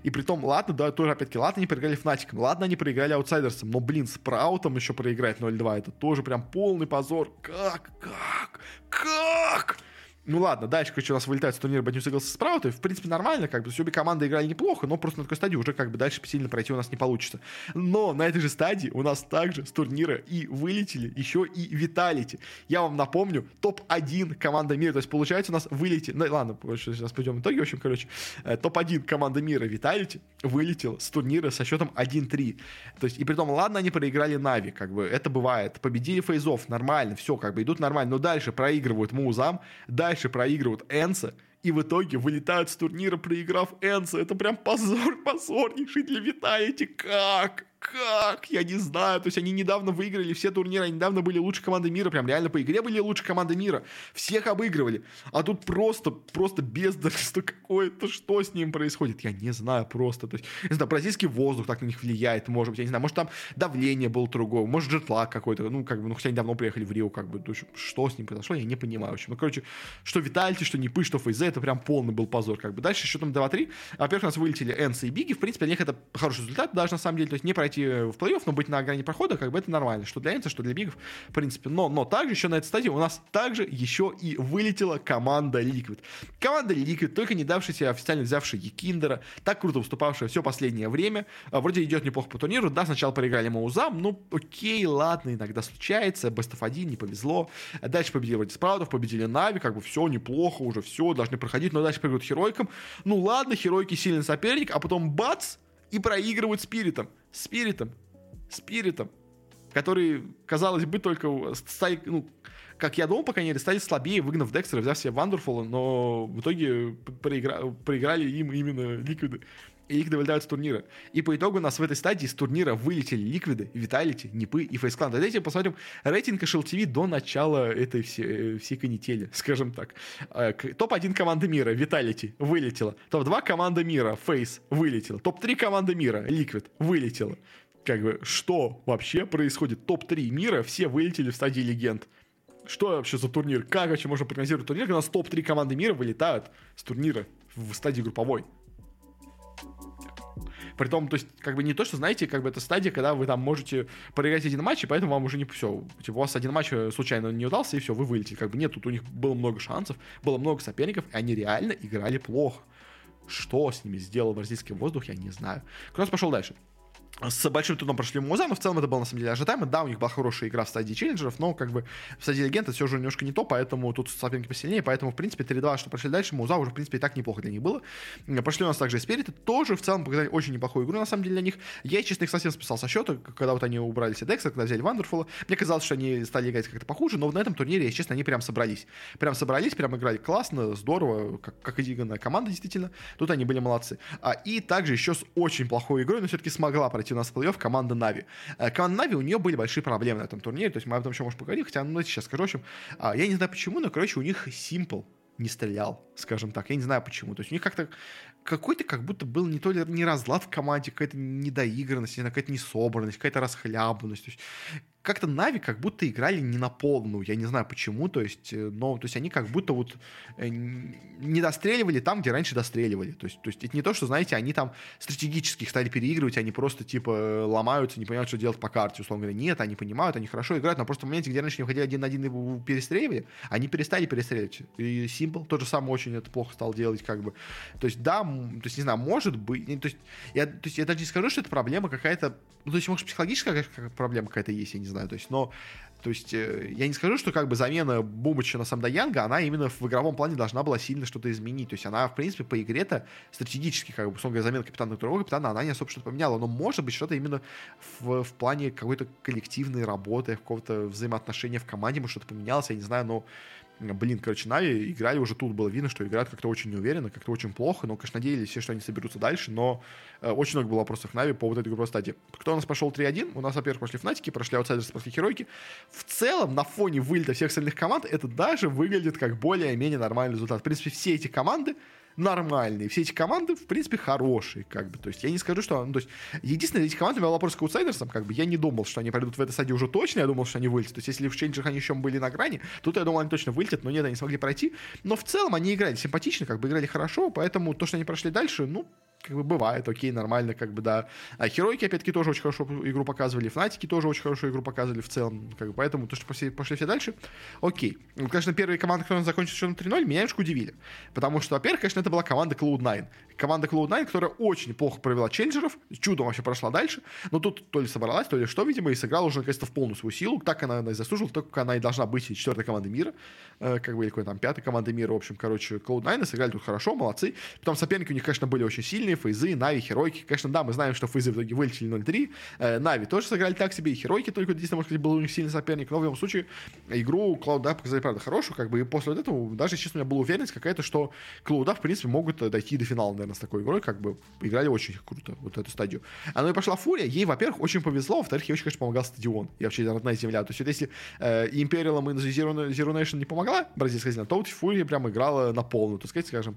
И при том, ладно, да, тоже опять-таки, ладно, они проиграли Фнатиком, ладно, они проиграли аутсайдерсом, но, блин, Спраутом еще проиграть 0-2, это тоже прям полный позор. Как, как, как? Ну ладно, дальше, короче, у нас вылетает с турнира Bad News Eagles с. В принципе, нормально, как бы, то есть обе команды играли неплохо, но просто на такой стадии уже как бы дальше сильно пройти у нас не получится. Но на этой же стадии у нас также с турнира и вылетели еще и Виталити. Я вам напомню, топ-1 команда мира, то есть получается у нас вылетели, ну ладно, сейчас пойдем итоги, в общем, короче, э, топ-1 команда мира Виталити вылетел с турнира со счетом 1-3. То есть, и при том, ладно, они проиграли Нави, как бы, это бывает. Победили фейзов, нормально, все, как бы, идут нормально, но дальше проигрывают Музам, дальше дальше проигрывают Энса, и в итоге вылетают с турнира, проиграв Энса. Это прям позор, позорнейший для Виталити. Как? Как? Я не знаю. То есть они недавно выиграли все турниры, они недавно были лучшей командой мира, прям реально по игре были лучшей командой мира. Всех обыгрывали. А тут просто, просто бездарство какое-то. Что с ним происходит? Я не знаю просто. То есть, не знаю, бразильский воздух так на них влияет, может быть, я не знаю, может там давление было другое, может джетлаг какой-то, ну, как бы, ну, хотя они давно приехали в Рио, как бы, то есть, что с ним произошло, я не понимаю. В общем, ну, короче, что Витальти, что Нипы, что ФЗ, это прям полный был позор, как бы. Дальше счетом 2-3. Во-первых, у нас вылетели Энса и Биги, в принципе, для них это хороший результат, даже на самом деле, то есть не пройти пройти в плей-офф, но быть на грани прохода, как бы это нормально. Что для Энца, что для Бигов, в принципе. Но, но также еще на этой стадии у нас также еще и вылетела команда Liquid. Команда Liquid, только не давшаяся официально взявшая Якиндера, так круто выступавшая все последнее время. А, вроде идет неплохо по турниру. Да, сначала проиграли Маузам, ну окей, ладно, иногда случается. Best of 1, не повезло. Дальше победили вроде Спраутов, победили Нави, как бы все неплохо, уже все, должны проходить, но дальше проигрывают Херойкам. Ну ладно, Херойки сильный соперник, а потом бац, и проигрывают Спиритом. Спиритом. Spirit ом. Которые, казалось бы, только стали, ну, как я думал, по крайней мере, стали слабее, выгнав Dexter'а, взяв себе W0nderful'а, но в итоге проигра... проиграли им именно Liquid ы. И Liquid ы вылетают с турнира. И по итогу у нас в этой стадии с турнира вылетели Liquid ы, Vitality, NIP ы и FaZe Clan. Давайте посмотрим рейтинг HLTV до начала этой всей, всей канители, скажем так. Э, Топ-1 команда мира, Vitality, вылетела. Топ-2 команда мира, FaZe, вылетела. Топ-3 команда мира, Ликвид, вылетела как бы, что вообще происходит? Топ-3 мира, все вылетели в стадии легенд. Что вообще за турнир? Как вообще можно прогнозировать турнир, когда у нас топ-3 команды мира вылетают с турнира в стадии групповой? Притом, то есть, как бы не то, что, знаете, как бы это стадия, когда вы там можете проиграть один матч, и поэтому вам уже не все. Типа, у вас один матч э, случайно не удался, и все, вы вылетели. Как бы нет, тут у них было много шансов, было много соперников, и они реально играли плохо. Что с ними сделал бразильский воздух, я не знаю. Кросс пошел дальше с большим трудом прошли Муза, но в целом это было на самом деле ожидаемо. Да, у них была хорошая игра в стадии челленджеров, но как бы в стадии легенд это все же немножко не то, поэтому тут соперники посильнее, поэтому в принципе 3-2, что прошли дальше, Муза уже в принципе и так неплохо для них было. Прошли у нас также и тоже в целом показали очень неплохую игру на самом деле для них. Я, честно, их совсем списал со счета, когда вот они убрали себе Декса, когда взяли Вандерфула. Мне казалось, что они стали играть как-то похуже, но на этом турнире, если честно, они прям собрались. Прям собрались, прям играли классно, здорово, как, как игранная команда действительно. Тут они были молодцы. А, и также еще с очень плохой игрой, но все-таки смогла пройти у нас в плей-офф команда Нави. Э, команда Нави, у нее были большие проблемы на этом турнире, то есть мы об этом еще можем поговорить, хотя, ну, сейчас скажу, в общем, а, я не знаю почему, но, короче, у них Simple не стрелял, скажем так. Я не знаю почему. То есть у них как-то какой-то как будто был не то ли не разлад в команде, какая-то недоигранность, какая-то несобранность, какая-то расхлябанность. То есть как-то Нави как будто играли не на полную, я не знаю почему, то есть, э, но, то есть они как будто вот э, не достреливали там, где раньше достреливали, то есть, то есть это не то, что, знаете, они там стратегически стали переигрывать, они просто, типа, ломаются, не понимают, что делать по карте, условно говоря, нет, они понимают, они хорошо играют, но просто в моменте, где раньше не уходили один на один и перестреливали, они перестали перестреливать, и Симпл тот же самый очень это плохо стал делать, как бы, то есть, да, то есть, не знаю, может быть, то есть, я, то есть, я даже не скажу, что это проблема какая-то, ну, то есть, может, психологическая проблема какая-то есть, я не знаю, то есть, но то есть э, я не скажу, что как бы замена Бумыча на Самда Янга, она именно в игровом плане должна была сильно что-то изменить. То есть она, в принципе, по игре-то стратегически, как бы, условно говоря, замена капитана другого капитана, она не особо что-то поменяла. Но может быть что-то именно в, в плане какой-то коллективной работы, какого-то взаимоотношения в команде, может что-то поменялось, я не знаю, но блин, короче, Нави играли уже тут, было видно, что играют как-то очень неуверенно, как-то очень плохо, но, конечно, надеялись все, что они соберутся дальше, но э, очень много было вопросов Нави по вот этой группе стадии. Кто у нас пошел 3-1? У нас, во-первых, пошли Фнатики, прошли аутсайдерсы, прошли Херойки. В целом, на фоне вылета всех остальных команд, это даже выглядит как более-менее нормальный результат. В принципе, все эти команды нормальные. Все эти команды, в принципе, хорошие, как бы. То есть я не скажу, что... Ну, то есть единственное, эти команды, у меня вопрос к аутсайдерсам, как бы, я не думал, что они пройдут в этой стадии уже точно, я думал, что они вылетят. То есть если в Ченджерах они еще были на грани, тут я думал, они точно вылетят, но нет, они смогли пройти. Но в целом они играли симпатично, как бы играли хорошо, поэтому то, что они прошли дальше, ну, как бы бывает, окей, нормально, как бы, да. А Херойки, опять-таки, тоже очень хорошую игру показывали, Фнатики тоже очень хорошую игру показывали в целом, как бы, поэтому то, что пошли, пошли все дальше, окей. Ну, конечно, первые команды, которые закончили счетом 3-0, меня немножко удивили, потому что, во-первых, конечно, это была команда Cloud9, команда Cloud9, которая очень плохо провела челленджеров, чудом вообще прошла дальше, но тут то ли собралась, то ли что, видимо, и сыграла уже, наконец-то, в полную свою силу, так она, она и заслужила, так она и должна быть четвертой командой мира, э, как бы, или какой там пятой командой мира, в общем, короче, Cloud9 сыграли тут хорошо, молодцы, потом соперники у них, конечно, были очень сильные, Фейзы, Нави, Херойки. Конечно, да, мы знаем, что Фейзы в итоге вылетели 0-3. Э, Нави тоже сыграли так себе, и Херойки только единственное, может быть, был у них сильный соперник. Но в любом случае, игру Клауда показали, правда, хорошую, как бы, и после вот этого, даже, честно, у меня была уверенность какая-то, что Клауда, в принципе, могут дойти до финала, наверное, с такой игрой, как бы, играли очень круто, вот эту стадию. А ну и пошла Фурия, ей, во-первых, очень повезло, во-вторых, ей очень, конечно, помогал стадион, и вообще родная земля. То есть, вот если э, Imperial и Zero, Zero Nation не помогла бразильская земля, то вот Фурия прям играла на полную, то сказать, скажем,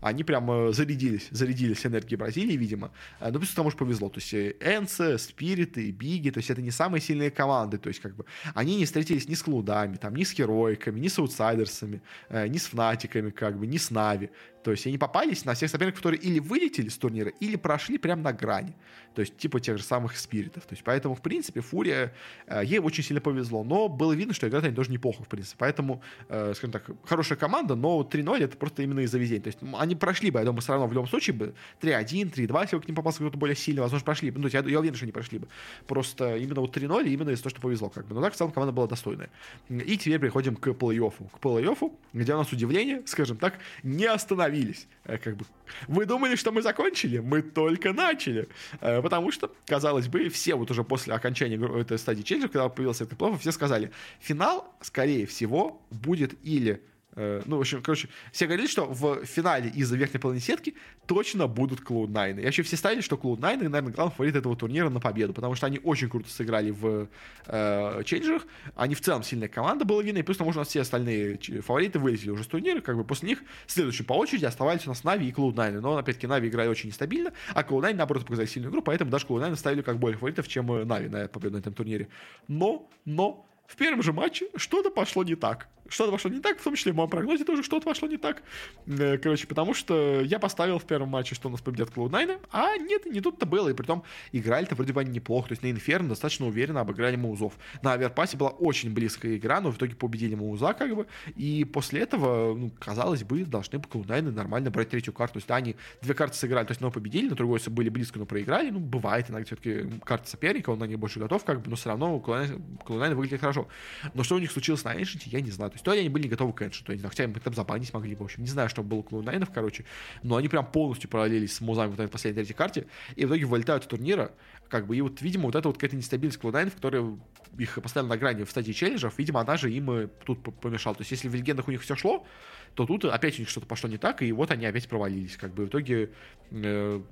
они прям э, зарядились, зарядились Бразилии, видимо. Э, ну, плюс к тому же повезло. То есть э, Энце, Спириты, Биги, то есть это не самые сильные команды. То есть как бы они не встретились ни с Клудами, там, ни с Героиками, ни с Аутсайдерсами, ни с Фнатиками, как бы, ни с Нави. То есть они попались на всех соперников, которые или вылетели с турнира, или прошли прямо на грани. То есть типа тех же самых спиритов. То есть поэтому, в принципе, Фурия, э, ей очень сильно повезло. Но было видно, что играют они тоже неплохо, в принципе. Поэтому, э, скажем так, хорошая команда, но 3-0 это просто именно из-за везения. То есть они прошли бы, я думаю, все равно в любом случае бы 3-1, 3-2, если бы к ним попался кто-то более сильный, возможно, прошли бы. Ну, я, я уверен, что они прошли бы. Просто именно вот 3-0, именно из-за того, что повезло. Как бы. Но так, в целом, команда была достойная. И теперь приходим к плей-оффу. К плей-оффу, где у нас удивление, скажем так, не остановились. Э, как бы. Вы думали, что мы закончили? Мы только начали. Э, потому что, казалось бы, все вот уже после окончания этой стадии челленджа, когда появился этот плей все сказали, финал, скорее всего, будет или ну, в общем, короче, все говорили, что в финале из-за верхней половины сетки точно будут Cloud9. И вообще все ставили, что Cloud9, наверное, главный фаворит этого турнира на победу, потому что они очень круто сыграли в э, чейнджерах. Они в целом сильная команда была видно, и плюс же у нас все остальные фавориты вылетели уже с турнира, как бы после них следующие по очереди оставались у нас Нави и Cloud9. Но, опять-таки, Нави играли очень нестабильно, а Cloud9, наоборот, показали сильную игру, поэтому даже Cloud9 ставили как более фаворитов, чем Нави на победу на этом турнире. Но, но, в первом же матче что-то пошло не так что-то пошло не так, в том числе в моем прогнозе тоже что-то пошло не так. Э, короче, потому что я поставил в первом матче, что у нас победят Cloud9, а нет, не тут-то было. И при том играли-то вроде бы они неплохо. То есть на Инферно достаточно уверенно обыграли Маузов. На Аверпасе была очень близкая игра, но в итоге победили Мауза как бы. И после этого, ну, казалось бы, должны бы Cloud9 нормально брать третью карту. То есть да, они две карты сыграли, то есть но победили, на другой были близко, но проиграли. Ну, бывает иногда все-таки карта соперника, он на них больше готов, как бы, но все равно Cloud9 выглядит хорошо. Но что у них случилось на Ancient, я не знаю. Есть то они были не готовы к эншиту, я не знаю, хотя им там забанить могли, в общем, не знаю, что было Клоунайнов, короче, но они прям полностью параллелись с музами вот на этой последней третьей карте, и в итоге вылетают с турнира, как бы, и вот, видимо, вот это вот какая-то нестабильность Клоунайнов, которая их поставила на грани в стадии челленджев, видимо, она же им э, тут помешала. То есть, если в легендах у них все шло, то тут опять у них что-то пошло не так, и вот они опять провалились. Как бы в итоге э,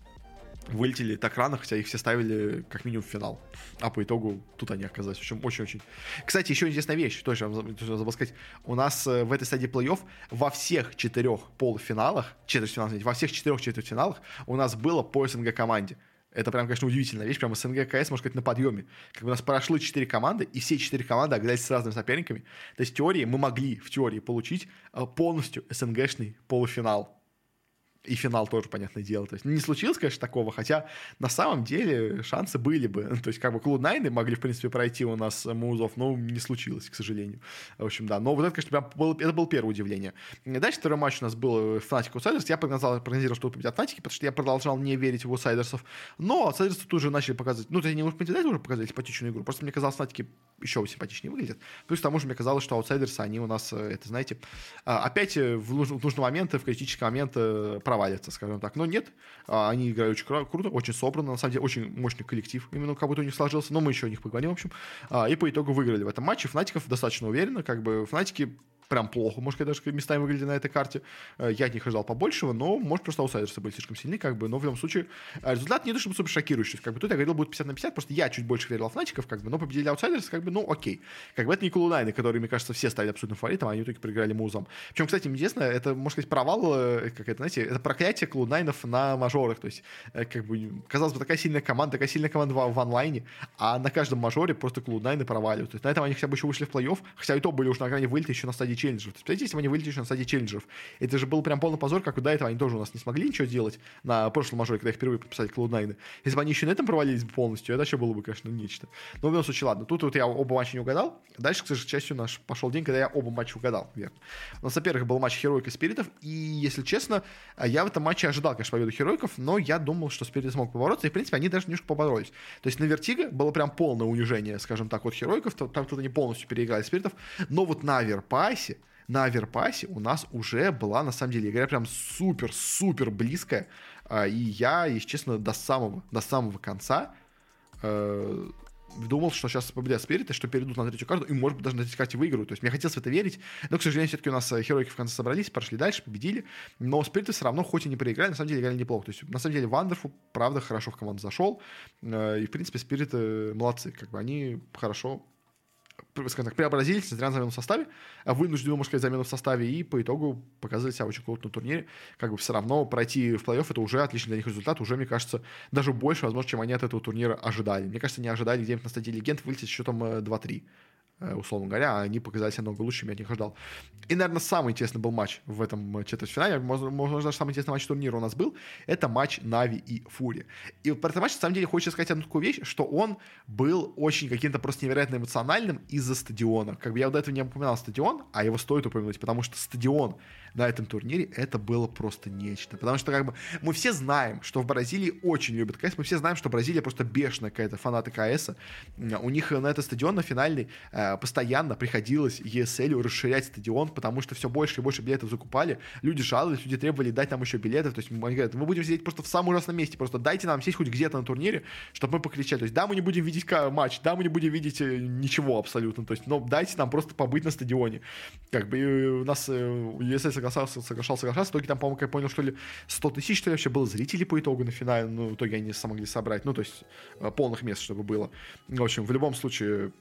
вылетели так рано, хотя их все ставили как минимум в финал. А по итогу тут они оказались. В общем, очень-очень. Кстати, еще интересная вещь, тоже забыл сказать. У нас э, в этой стадии плей-офф во всех четырех полуфиналах, четвертьфиналах, во всех четырех четвертьфиналах у нас было по СНГ команде. Это прям, конечно, удивительная вещь. Прям СНГ КС, можно сказать, на подъеме. Как бы у нас прошло 4 команды, и все 4 команды оказались с разными соперниками. То есть в теории мы могли в теории получить э, полностью СНГшный полуфинал и финал тоже, понятное дело. То есть не случилось, конечно, такого, хотя на самом деле шансы были бы. То есть как бы Cloud9 ы могли, в принципе, пройти у нас Mouz ов, но не случилось, к сожалению. В общем, да. Но вот это, конечно, прям был, это было первое удивление. Дальше второй матч у нас был Fnatic Outsiders. Я прогнозировал, прогнозировал, что победят Fnatic и, потому что я продолжал не верить в Outsiders ов. Но Outsiders ы тут же начали показывать, ну, они уже уже показали симпатичную игру. Просто мне казалось, Fnatic и еще симпатичнее выглядят. Плюс к тому же мне казалось, что Outsiders ы, они у нас, э, это, знаете, а, опять в нужный момент, в критический момент э, провалятся, скажем так. Но нет, а, они играют очень круто, очень собрано, на самом деле очень мощный коллектив, именно как будто у них сложился, но мы еще о них поговорим, в общем. А, и по итогу выиграли в этом матче. Фнатиков достаточно уверенно, как бы Фнатики прям плохо, может, даже местами выглядели на этой карте. Э, я от них ожидал побольшего, но, может, просто аутсайдерсы были слишком сильны, как бы, но в любом случае э, результат не то, чтобы супер шокирующий. Как бы тут я говорил, будет 50 на 50, просто я чуть больше верил в Фнатиков, как бы, но победили аутсайдерсы, как бы, ну, окей. Как бы это не Cloud9 ы, которые, мне кажется, все стали абсолютно фаворитом, а они только проиграли Музам. Причем, кстати, интересно, это, можно сказать, провал, э, как это, знаете, это проклятие Cloud9 ов на мажорах, то есть, как бы, казалось бы, такая сильная команда, такая сильная команда в, в онлайне, а на каждом мажоре просто Кулунайны проваливают. То есть на этом они хотя бы еще вышли в плей-офф, хотя и то были уже на грани вылета еще на стадии челленджеров. Представляете, если бы они вылетели на стадии челленджеров. Это же был прям полный позор, как до этого они тоже у нас не смогли ничего делать на прошлом мажоре, когда их впервые подписали Cloud9. Если бы они еще на этом провалились бы полностью, это вообще было бы, конечно, нечто. Но в любом случае, ладно, тут вот я оба матча не угадал. Дальше, к сожалению, наш пошел день, когда я оба матча угадал, верно. У нас, во-первых, был матч Хероик и Спиритов, и, если честно, я в этом матче ожидал, конечно, победу Херойков, но я думал, что Спирит смог побороться, и, в принципе, они даже немножко поборолись. То есть на Вертиго было прям полное унижение, скажем так, от Херойков, там тут они полностью переиграли Спиритов, но вот на Верпасе, на Аверпасе у нас уже была, на самом деле, игра прям супер-супер близкая. А, и я, если честно, до самого, до самого конца э, думал, что сейчас победят Спирит, и что перейдут на третью карту, и, может быть, даже на третьей карте выиграют. То есть мне хотелось в это верить, но, к сожалению, все-таки у нас э, героики в конце собрались, прошли дальше, победили, но Спириты все равно, хоть и не проиграли, на самом деле играли неплохо. То есть, на самом деле, Вандерфу, правда, хорошо в команду зашел, э, и, в принципе, Спириты молодцы, как бы они хорошо скажем так, преобразились, несмотря на замену в составе, а вынуждены, можно сказать, замену в составе, и по итогу показали себя очень круто на турнире. Как бы все равно пройти в плей-офф это уже отличный для них результат, уже, мне кажется, даже больше, возможно, чем они от этого турнира ожидали. Мне кажется, не ожидали где-нибудь на стадии легенд вылететь счетом 2-3. Э, условно говоря, они показали себя намного лучше, чем я от них ожидал. И, наверное, самый интересный был матч в этом э, четвертьфинале, можно даже самый интересный матч турнира у нас был, это матч Нави и Фури. И про этот матч, на самом деле, хочется сказать одну такую вещь, что он был очень каким-то просто невероятно эмоциональным из-за стадиона. Как бы я до этого не упоминал стадион, а его стоит упомянуть, потому что стадион на этом турнире, это было просто нечто. Потому что как бы мы все знаем, что в Бразилии очень любят КС, мы все знаем, что Бразилия просто бешеная какая-то фанаты КС. У них на этот стадион на финальный э, постоянно приходилось ESL расширять стадион, потому что все больше и больше билетов закупали. Люди жаловались, люди требовали дать нам еще билетов. То есть они говорят, мы будем сидеть просто в самом ужасном месте, просто дайте нам сесть хоть где-то на турнире, чтобы мы покричали. То есть да, мы не будем видеть матч, да, мы не будем видеть э, ничего абсолютно. То есть, но дайте нам просто побыть на стадионе. Как бы у нас ESL соглашался, соглашался, соглашался. В итоге там, по-моему, я понял, что ли 100 тысяч, что ли, вообще было зрителей по итогу на финале. Ну, в итоге они смогли собрать. Ну, то есть э, полных мест, чтобы было. В общем, в любом случае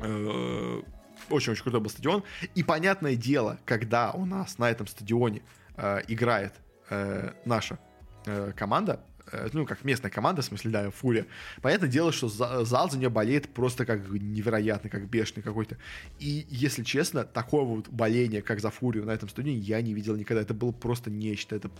э, очень-очень крутой был стадион. И понятное дело, когда у нас на этом стадионе э, играет э, наша э, команда, ну, как местная команда, в смысле, да, Фурия. Понятное дело, что зал за нее болеет просто как невероятно, как бешеный какой-то. И, если честно, такого вот боления, как за Фурию на этом стадионе, я не видел никогда. Это было просто нечто. Это,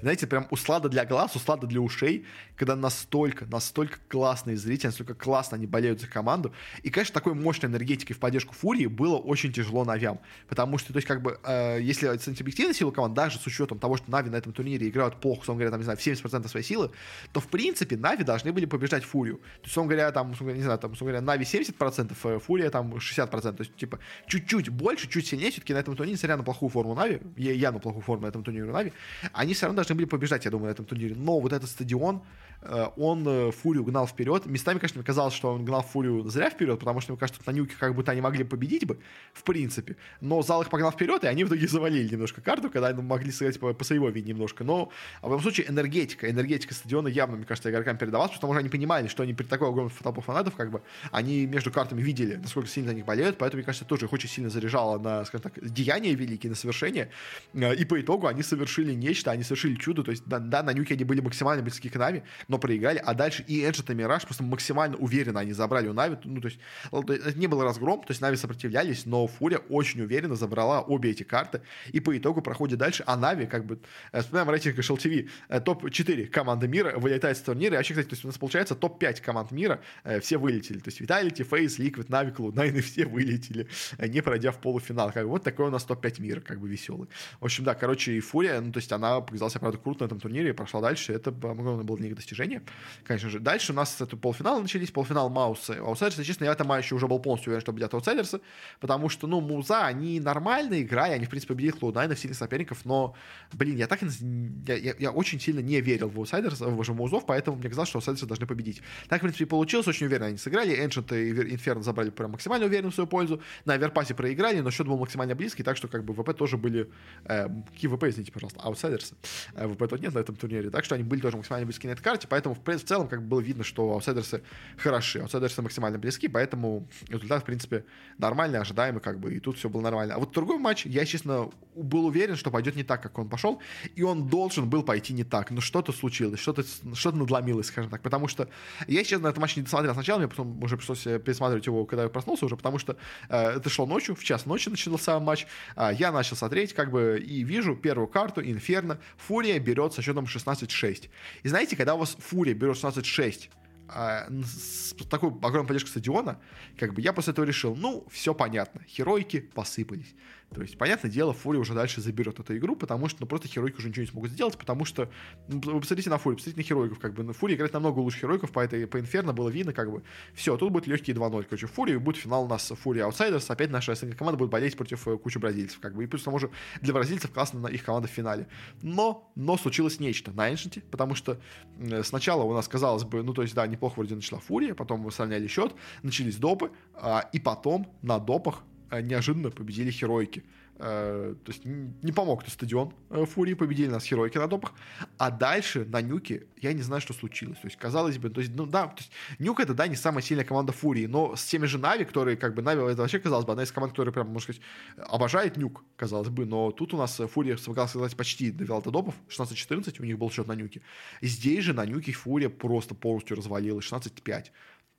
знаете, прям услада для глаз, услада для ушей, когда настолько, настолько классные зрители, настолько классно они болеют за команду. И, конечно, такой мощной энергетикой в поддержку Фурии было очень тяжело Навям. Потому что, то есть, как бы, э, если оценить объективно силу команд, даже с учетом того, что Нави на этом турнире играют плохо, условно говоря, там, не знаю, в 70% своей силы, то, в принципе, Нави должны были побеждать Фурию. То есть, он говоря, там, не знаю, там, говоря, Нави 70%, э, Фурия там 60%. То есть, типа, чуть-чуть больше, чуть сильнее все-таки на этом турнире, несмотря на плохую форму Нави, я, я на плохую форму на этом турнире Нави, они все равно должны были побеждать, я думаю, на этом турнире. Но вот этот стадион, Э, он э, Фурию гнал вперед. Местами, конечно, мне казалось, что он гнал Фурию зря вперед, потому что, мне кажется, на Нюке как будто они могли победить бы, в принципе. Но зал их погнал вперед, и они в итоге завалили немножко карту, когда они могли сыграть по, по своего виду немножко. Но, в любом случае, энергетика энергетика стадиона явно, мне кажется, игрокам передавалась, потому что они понимали, что они при такой огромной толпе фанатов, как бы, они между картами видели, насколько сильно за них болеют, поэтому, мне кажется, тоже их очень сильно заряжало на, скажем так, деяния великие, на совершение, э, и по итогу они совершили нечто, они совершили чудо, то есть, да, да на нюке они были максимально близки к Нави, но проиграли, а дальше и Ancient и Мираж просто максимально уверенно они забрали у Нави, ну, то есть, это не был разгром, то есть Нави сопротивлялись, но Фурия очень уверенно забрала обе эти карты, и по итогу проходит дальше, а Нави, как бы, э, вспоминаем рейтинг HLTV, э, топ-4 команды мира вылетает с турнира, и вообще, кстати, то есть у нас получается топ-5 команд мира, э, все вылетели, то есть Vitality, FaZe, Liquid, Navi, Cloud9, все вылетели, не пройдя в полуфинал, как бы, вот такой у нас топ-5 мира, как бы, веселый. В общем, да, короче, и Фурия, ну, то есть она показала себя, правда, круто на этом турнире, и прошла дальше, это огромное было для них достижение, конечно же. Дальше у нас это полуфиналы начались, полуфинал Мауса, Аутсайдерсы, честно, я в этом матче уже был полностью уверен, что победят Аутсайдерсы, потому что, ну, Муза, они нормально играли, они, в принципе, победили Cloud9, сильных соперников, но, блин, я так, я, я, я очень сильно не верил в аутсайдерс, в Музов, поэтому мне казалось, что аутсайдерсы должны победить. Так, в принципе, получилось, очень уверенно они сыграли, Эншент и Инферно забрали прям максимально уверенно в свою пользу, на Аверпасе проиграли, но счет был максимально близкий, так что, как бы, ВП тоже были, э, какие ВП, извините, пожалуйста, аутсайдерсы, э, ВП тут нет на этом турнире, так что они были тоже максимально близки на этой карте, поэтому, в, в целом, как бы было видно, что аутсайдерсы хороши, аутсайдерсы максимально близки, поэтому результат, в принципе, нормальный, ожидаемый, как бы, и тут все было нормально. А вот другой матч, я, честно, был уверен, что пойдет не так, как он пошел, и он должен был пойти не так, но что-то случилось, что-то что надломилось, скажем так, потому что я, честно, на этот матч не досмотрел сначала, мне потом уже пришлось э, пересматривать его, когда я проснулся уже, потому что э, это шло ночью, в час ночи начался матч, э, я начал смотреть, как бы, и вижу первую карту, Инферно, Фурия берет со счетом 16-6. И знаете, когда у вас Фурия берет 16-6, а, с такой огромной поддержкой стадиона, как бы я после этого решил, ну, все понятно, херойки посыпались. То есть, понятное дело, Фури уже дальше заберет эту игру, потому что ну, просто херойки уже ничего не смогут сделать, потому что, ну, вы посмотрите на Фури, посмотрите на херойков, как бы, Фури играет намного лучше херойков, по, этой, по Инферно было видно, как бы, все, тут будет легкие 2-0, короче, Фури, будет финал у нас Фури Аутсайдерс, опять наша СНГ команда будет болеть против э, кучи бразильцев, как бы, и плюс к тому же для бразильцев классно на их команда в финале. Но, но случилось нечто на Эншенте, потому что э, сначала у нас, казалось бы, ну, то есть, да, неплохо вроде начала Фурия, потом мы сравняли счет, начались допы, а, и потом на допах неожиданно победили херойки. Э, то есть не помог этот стадион э, Фурии, победили нас Херойки на допах, а дальше на Нюке я не знаю, что случилось. То есть, казалось бы, то есть, ну да, то есть, Нюк это, да, не самая сильная команда Фурии, но с теми же Нави, которые, как бы, Нави, это вообще, казалось бы, одна из команд, которая, прям, можно сказать, обожает Нюк, казалось бы, но тут у нас Фурия, смогла сказать, почти довела до допов, 16-14 у них был счет на Нюке. Здесь же на Нюке Фурия просто полностью развалилась, 16-5.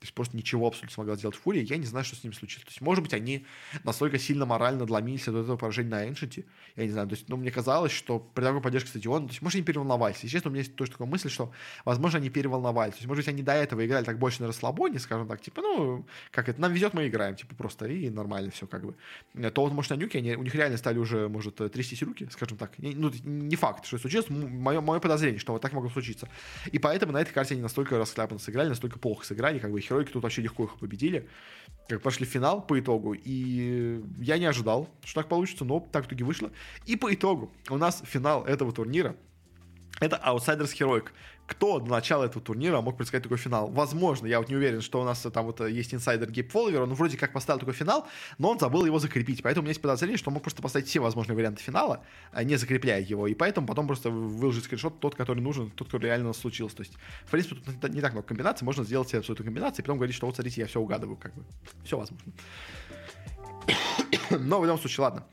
То есть просто ничего абсолютно смогла сделать Фурия. Я не знаю, что с ними случилось. То есть, может быть, они настолько сильно морально надломились от этого поражения на Эншенте. Я не знаю. То есть, ну, мне казалось, что при такой поддержке стадиона, то есть, может, они переволновались. Если честно, у меня есть тоже такая мысль, что, возможно, они переволновались. То есть, может быть, они до этого играли так больше на расслабоне, скажем так, типа, ну, как это, нам везет, мы играем, типа, просто, и нормально все, как бы. То вот, может, на нюке, они, у них реально стали уже, может, трястись руки, скажем так. Не, ну, не факт, что случилось, мое, мое подозрение, что вот так могло случиться. И поэтому на этой карте они настолько расхляпанно сыграли, настолько плохо сыграли, как бы, Херойки тут вообще легко их победили, как пошли в финал по итогу, и я не ожидал, что так получится, но так в итоге вышло. И по итогу у нас финал этого турнира это Outsiders Heroic. Кто до начала этого турнира мог предсказать такой финал? Возможно, я вот не уверен, что у нас там вот есть инсайдер Гейб Фолловер, он вроде как поставил такой финал, но он забыл его закрепить. Поэтому у меня есть подозрение, что он мог просто поставить все возможные варианты финала, а не закрепляя его. И поэтому потом просто выложить скриншот тот, который нужен, тот, который реально у нас случился. То есть, в принципе, тут не так много комбинаций, можно сделать себе всю эту комбинацию и потом говорить, что вот смотрите, я все угадываю, как бы. Все возможно. Но в любом случае, ладно.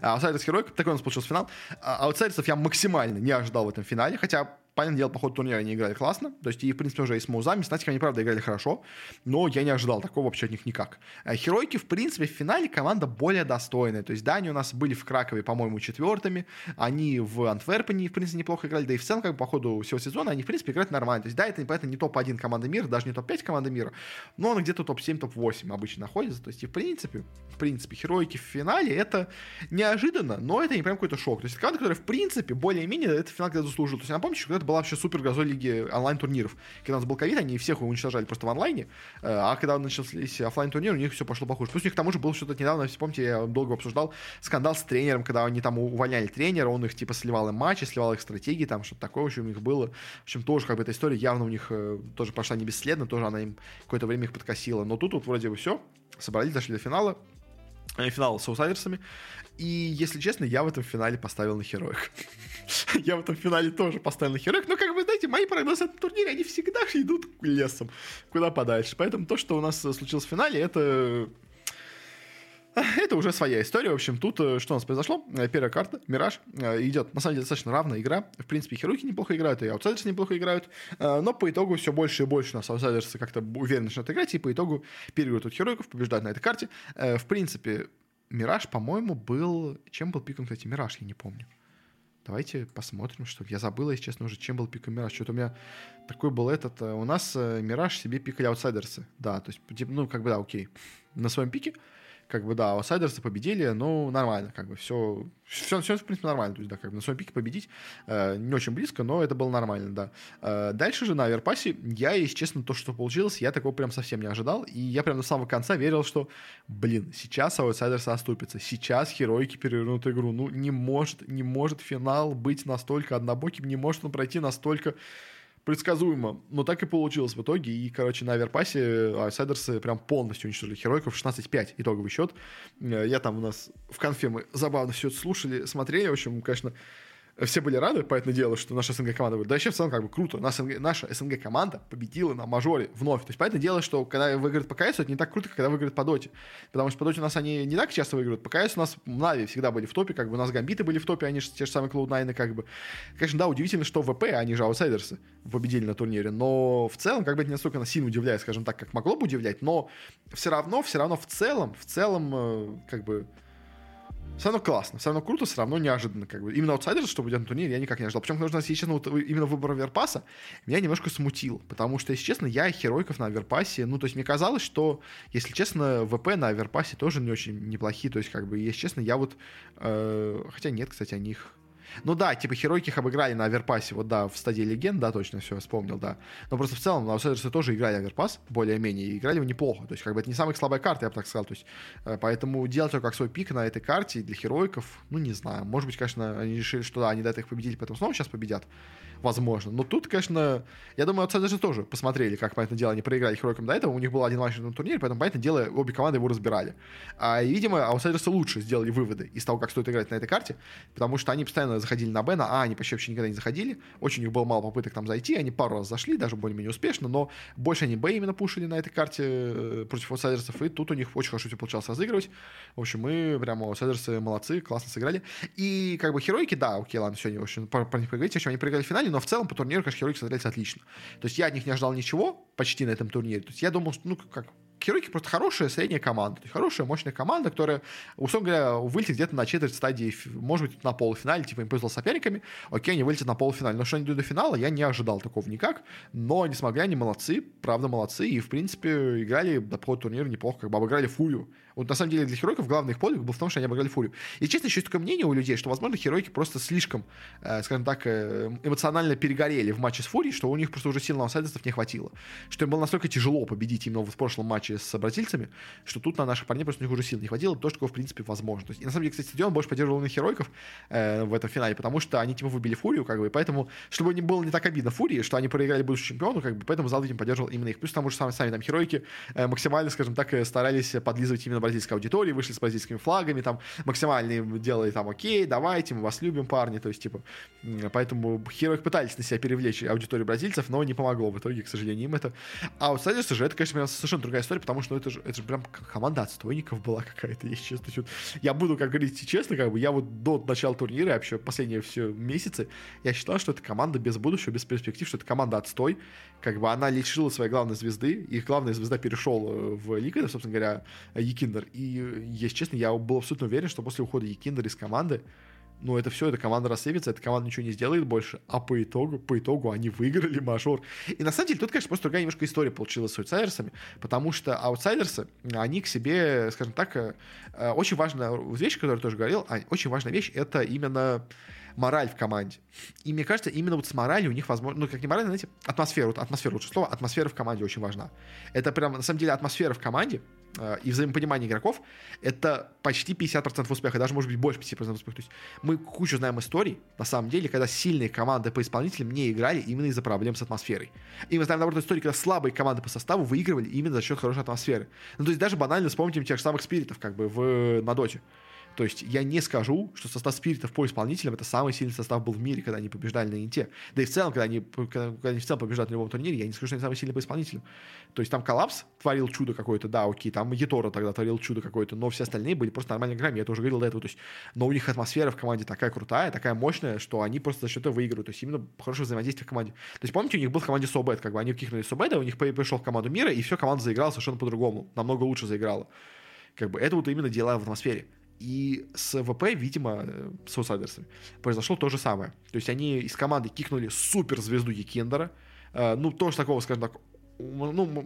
Аутсайдерс Герой, такой у нас получился финал. А, аутсайдерсов я максимально не ожидал в этом финале, хотя понятное дело, по ходу турнира они играли классно, то есть и, в принципе, уже и с Маузами, с Натиком они, правда, играли хорошо, но я не ожидал такого вообще от них никак. А Херойки, в принципе, в финале команда более достойная, то есть, да, они у нас были в Кракове, по-моему, четвертыми, они в Антверпене, в принципе, неплохо играли, да и в целом, как бы, по ходу всего сезона, они, в принципе, играют нормально, то есть, да, это, это не топ-1 команда мира, даже не топ-5 команда мира, но она где-то топ-7, топ-8 обычно находится, то есть, и, в принципе, в принципе, Херойки в финале, это неожиданно, но это не прям какой-то шок, то есть, команда, которая, в принципе, более-менее этот финал когда заслужила, то есть, напомню, что это была вообще супер газоль лиги онлайн-турниров. Когда у нас был ковид, они всех уничтожали просто в онлайне, э, а когда начались офлайн турниры у них все пошло похуже. Плюс у них к тому же был что-то недавно, если помните, я долго обсуждал скандал с тренером, когда они там увольняли тренера, он их типа сливал им матчи, сливал их стратегии, там что-то такое, в у них было. В общем, тоже как бы эта история явно у них э, тоже пошла не бесследно, тоже она им какое-то время их подкосила. Но тут вот вроде бы все, собрались, дошли до финала, э, финал с аутсайдерсами. И, если честно, я в этом финале поставил на Хероик. я в этом финале тоже поставил на Хероик. Но, как вы знаете, мои прогнозы на турнире, они всегда идут лесом, куда подальше. Поэтому то, что у нас случилось в финале, это это уже своя история. В общем, тут э, что у нас произошло? Э, первая карта, Мираж, э, идет, на самом деле, достаточно равная игра. В принципе, Херуки неплохо играют, и аутсайдерсы неплохо играют. Но по итогу все больше и больше у нас аутсайдерсы как-то уверенно начинают играть, и по итогу переигрывают тут Херойков, побеждают на этой карте. В принципе, Мираж, по-моему, был... Чем был пиком, кстати, Мираж, я не помню. Давайте посмотрим, что я забыл, если честно, уже чем был пик Мираж. Что-то у меня такой был этот... У нас Мираж себе пикали аутсайдерсы. Да, то есть, ну, как бы, да, окей. На своем пике как бы, да, аутсайдерсы победили, ну, нормально, как бы, все, все, все в принципе, нормально, то есть, да, как бы на своем пике победить э, не очень близко, но это было нормально, да. Э, дальше же на Аверпасе я, если честно, то, что получилось, я такого прям совсем не ожидал, и я прям до самого конца верил, что, блин, сейчас аутсайдерсы оступятся, сейчас херойки перевернут игру, ну, не может, не может финал быть настолько однобоким, не может он пройти настолько предсказуемо, но так и получилось в итоге. И, короче, на Аверпасе аутсайдерсы прям полностью уничтожили Херойков. 16-5 итоговый счет. Э, я там у нас в конфе мы забавно все это слушали, смотрели. В общем, конечно, все были рады, поэтому дело, что наша СНГ команда будет. Да еще в целом как бы круто. Наша, СНГ, наша СНГ команда победила на мажоре вновь. То есть, поэтому дело, что когда выиграют по КС, это не так круто, как когда выиграют по доте. Потому что по доте у нас они не так часто выигрывают. По КС у нас Нави всегда были в топе, как бы у нас Гамбиты были в топе, они же те же самые Cloud9, как бы. Конечно, да, удивительно, что ВП, они же аутсайдерсы, победили на турнире. Но в целом, как бы это не настолько сильно удивляет, скажем так, как могло бы удивлять, но все равно, все равно в целом, в целом, э, как бы все равно классно, все равно круто, все равно неожиданно. Как бы. Именно аутсайдер, что будет на турнире, я никак не ожидал. Причем, потому что, если честно, вот именно выбор Оверпаса меня немножко смутил. Потому что, если честно, я Херойков на Оверпасе, ну, то есть мне казалось, что, если честно, ВП на Оверпасе тоже не очень неплохие. То есть, как бы, если честно, я вот... Э, хотя нет, кстати, о них ну да, типа Херойки их обыграли на Аверпасе, вот да, в стадии легенд, да, точно все вспомнил, да. Но просто в целом на аутсайдерсы тоже играли Аверпас, более-менее, и играли его неплохо. То есть, как бы это не самая слабая карта, я бы так сказал. То есть, э, поэтому делать его как свой пик на этой карте для Херойков, ну не знаю. Может быть, конечно, они решили, что да, они до этого их победили, поэтому снова сейчас победят возможно. Но тут, конечно, я думаю, аутсайдеры тоже посмотрели, как, понятное дело, они проиграли Херойкам до этого. У них был один матч на турнире, поэтому, понятное дело, обе команды его разбирали. А, и, видимо, аутсайдерсы лучше сделали выводы из того, как стоит играть на этой карте, потому что они постоянно заходили на Б, на А, они почти вообще никогда не заходили. Очень у них было мало попыток там зайти, они пару раз зашли, даже более-менее успешно, но больше они Б именно пушили на этой карте э, против аутсайдерсов, и тут у них очень хорошо все получалось разыгрывать. В общем, мы прямо аутсайдерсы молодцы, классно сыграли. И как бы Херойки, да, окей, ладно, сегодня, в общем, про, про них поговорить, в общем, они проиграли в финале, финале, но в целом по турниру, конечно, Херойки смотрелись отлично. То есть я от них не ожидал ничего почти на этом турнире. То есть я думал, что, ну, как, Херойки просто хорошая средняя команда. Хорошая, мощная команда, которая, условно говоря, вылетит где-то на четверть стадии, может быть, на полуфинале, типа им повезло соперниками, окей, они вылетят на полуфинале. Но что они дойдут до финала, я не ожидал такого никак. Но не смогли, они молодцы, правда молодцы, и, в принципе, играли до по турниру неплохо, как бы обыграли Фурию. Вот на самом деле для Херойков главный их подвиг был в том, что они обыграли Фурию. И, честно, еще есть такое мнение у людей, что, возможно, Херойки просто слишком, э, скажем так, э, эмоционально перегорели в матче с Фурией, что у них просто уже сил на аутсайдеров не хватило. Что им было настолько тяжело победить именно в прошлом матче с бразильцами, что тут на наших парней просто у них уже сил не хватило, то, что, в принципе, возможно. Есть, и на самом деле, кстати, стадион больше поддерживал на Херойков э, в этом финале, потому что они, типа, выбили Фурию, как бы, и поэтому, чтобы не было не так обидно Фурии, что они проиграли будущему чемпиону, как бы, поэтому зал, видимо, поддерживал именно их. Плюс там уже сами, сами там Херойки э, максимально, скажем так, э, старались подлизывать именно бразильской аудитории, вышли с бразильскими флагами, там, максимально им делали там, окей, давайте, мы вас любим, парни, то есть, типа, поэтому Херойки пытались на себя перевлечь аудиторию бразильцев, но не помогло в итоге, к сожалению, им это. А вот, кстати, же, это, конечно, совершенно другая история, потому что ну, это же, это же прям команда отстойников была какая-то, если честно. Чуть. Я буду, как говорить честно, как бы я вот до начала турнира, вообще последние все месяцы, я считал, что это команда без будущего, без перспектив, что это команда отстой. Как бы она лишила своей главной звезды, их главная звезда перешел э, в Ликвидер, собственно говоря, Якиндер. И, если честно, я был абсолютно уверен, что после ухода Якиндера из команды, ну, это все, эта команда рассыпется, эта команда ничего не сделает больше, а по итогу, по итогу они выиграли мажор. И на самом деле тут, конечно, просто другая немножко история получилась с аутсайдерсами, потому что аутсайдерсы, они к себе, скажем так, э, э, очень важная вещь, которую я тоже говорил, а, очень важная вещь, это именно мораль в команде. И мне кажется, именно вот с моралью у них возможно, ну, как не мораль, знаете, атмосфера, вот атмосфера, лучше слово, атмосфера в команде очень важна. Это прям, на самом деле, атмосфера в команде, э, и взаимопонимание игроков, это почти 50% успеха, даже может быть больше 50% успеха. То есть мы кучу знаем историй, на самом деле, когда сильные команды по исполнителям не играли именно из-за проблем с атмосферой. И мы знаем, наоборот, истории, когда слабые команды по составу выигрывали именно за счет хорошей атмосферы. Ну, то есть даже банально вспомните тех же самых спиритов, как бы, в, на доте. То есть я не скажу, что состав спиритов по исполнителям это самый сильный состав был в мире, когда они побеждали на Инте. Да и в целом, когда они, когда, когда они в целом побеждают на любом турнире, я не скажу, что они самые сильные по исполнителям. То есть там Коллапс творил чудо какое-то, да, окей, там Етора тогда творил чудо какое-то, но все остальные были просто нормальными играми, я это уже говорил до этого. То есть, но у них атмосфера в команде такая крутая, такая мощная, что они просто за счет этого выигрывают. То есть именно хорошее взаимодействие в команде. То есть помните, у них был в команде Собет, как бы они кикнули Собеда, у них пришел в команду мира, и все, команда заиграла совершенно по-другому, намного лучше заиграла. Как бы это вот именно дела в атмосфере. И с ВП, видимо, э, с аутсайдерсами произошло то же самое. То есть они из команды кикнули суперзвезду Екендера. Э, ну, тоже такого, скажем так, ну,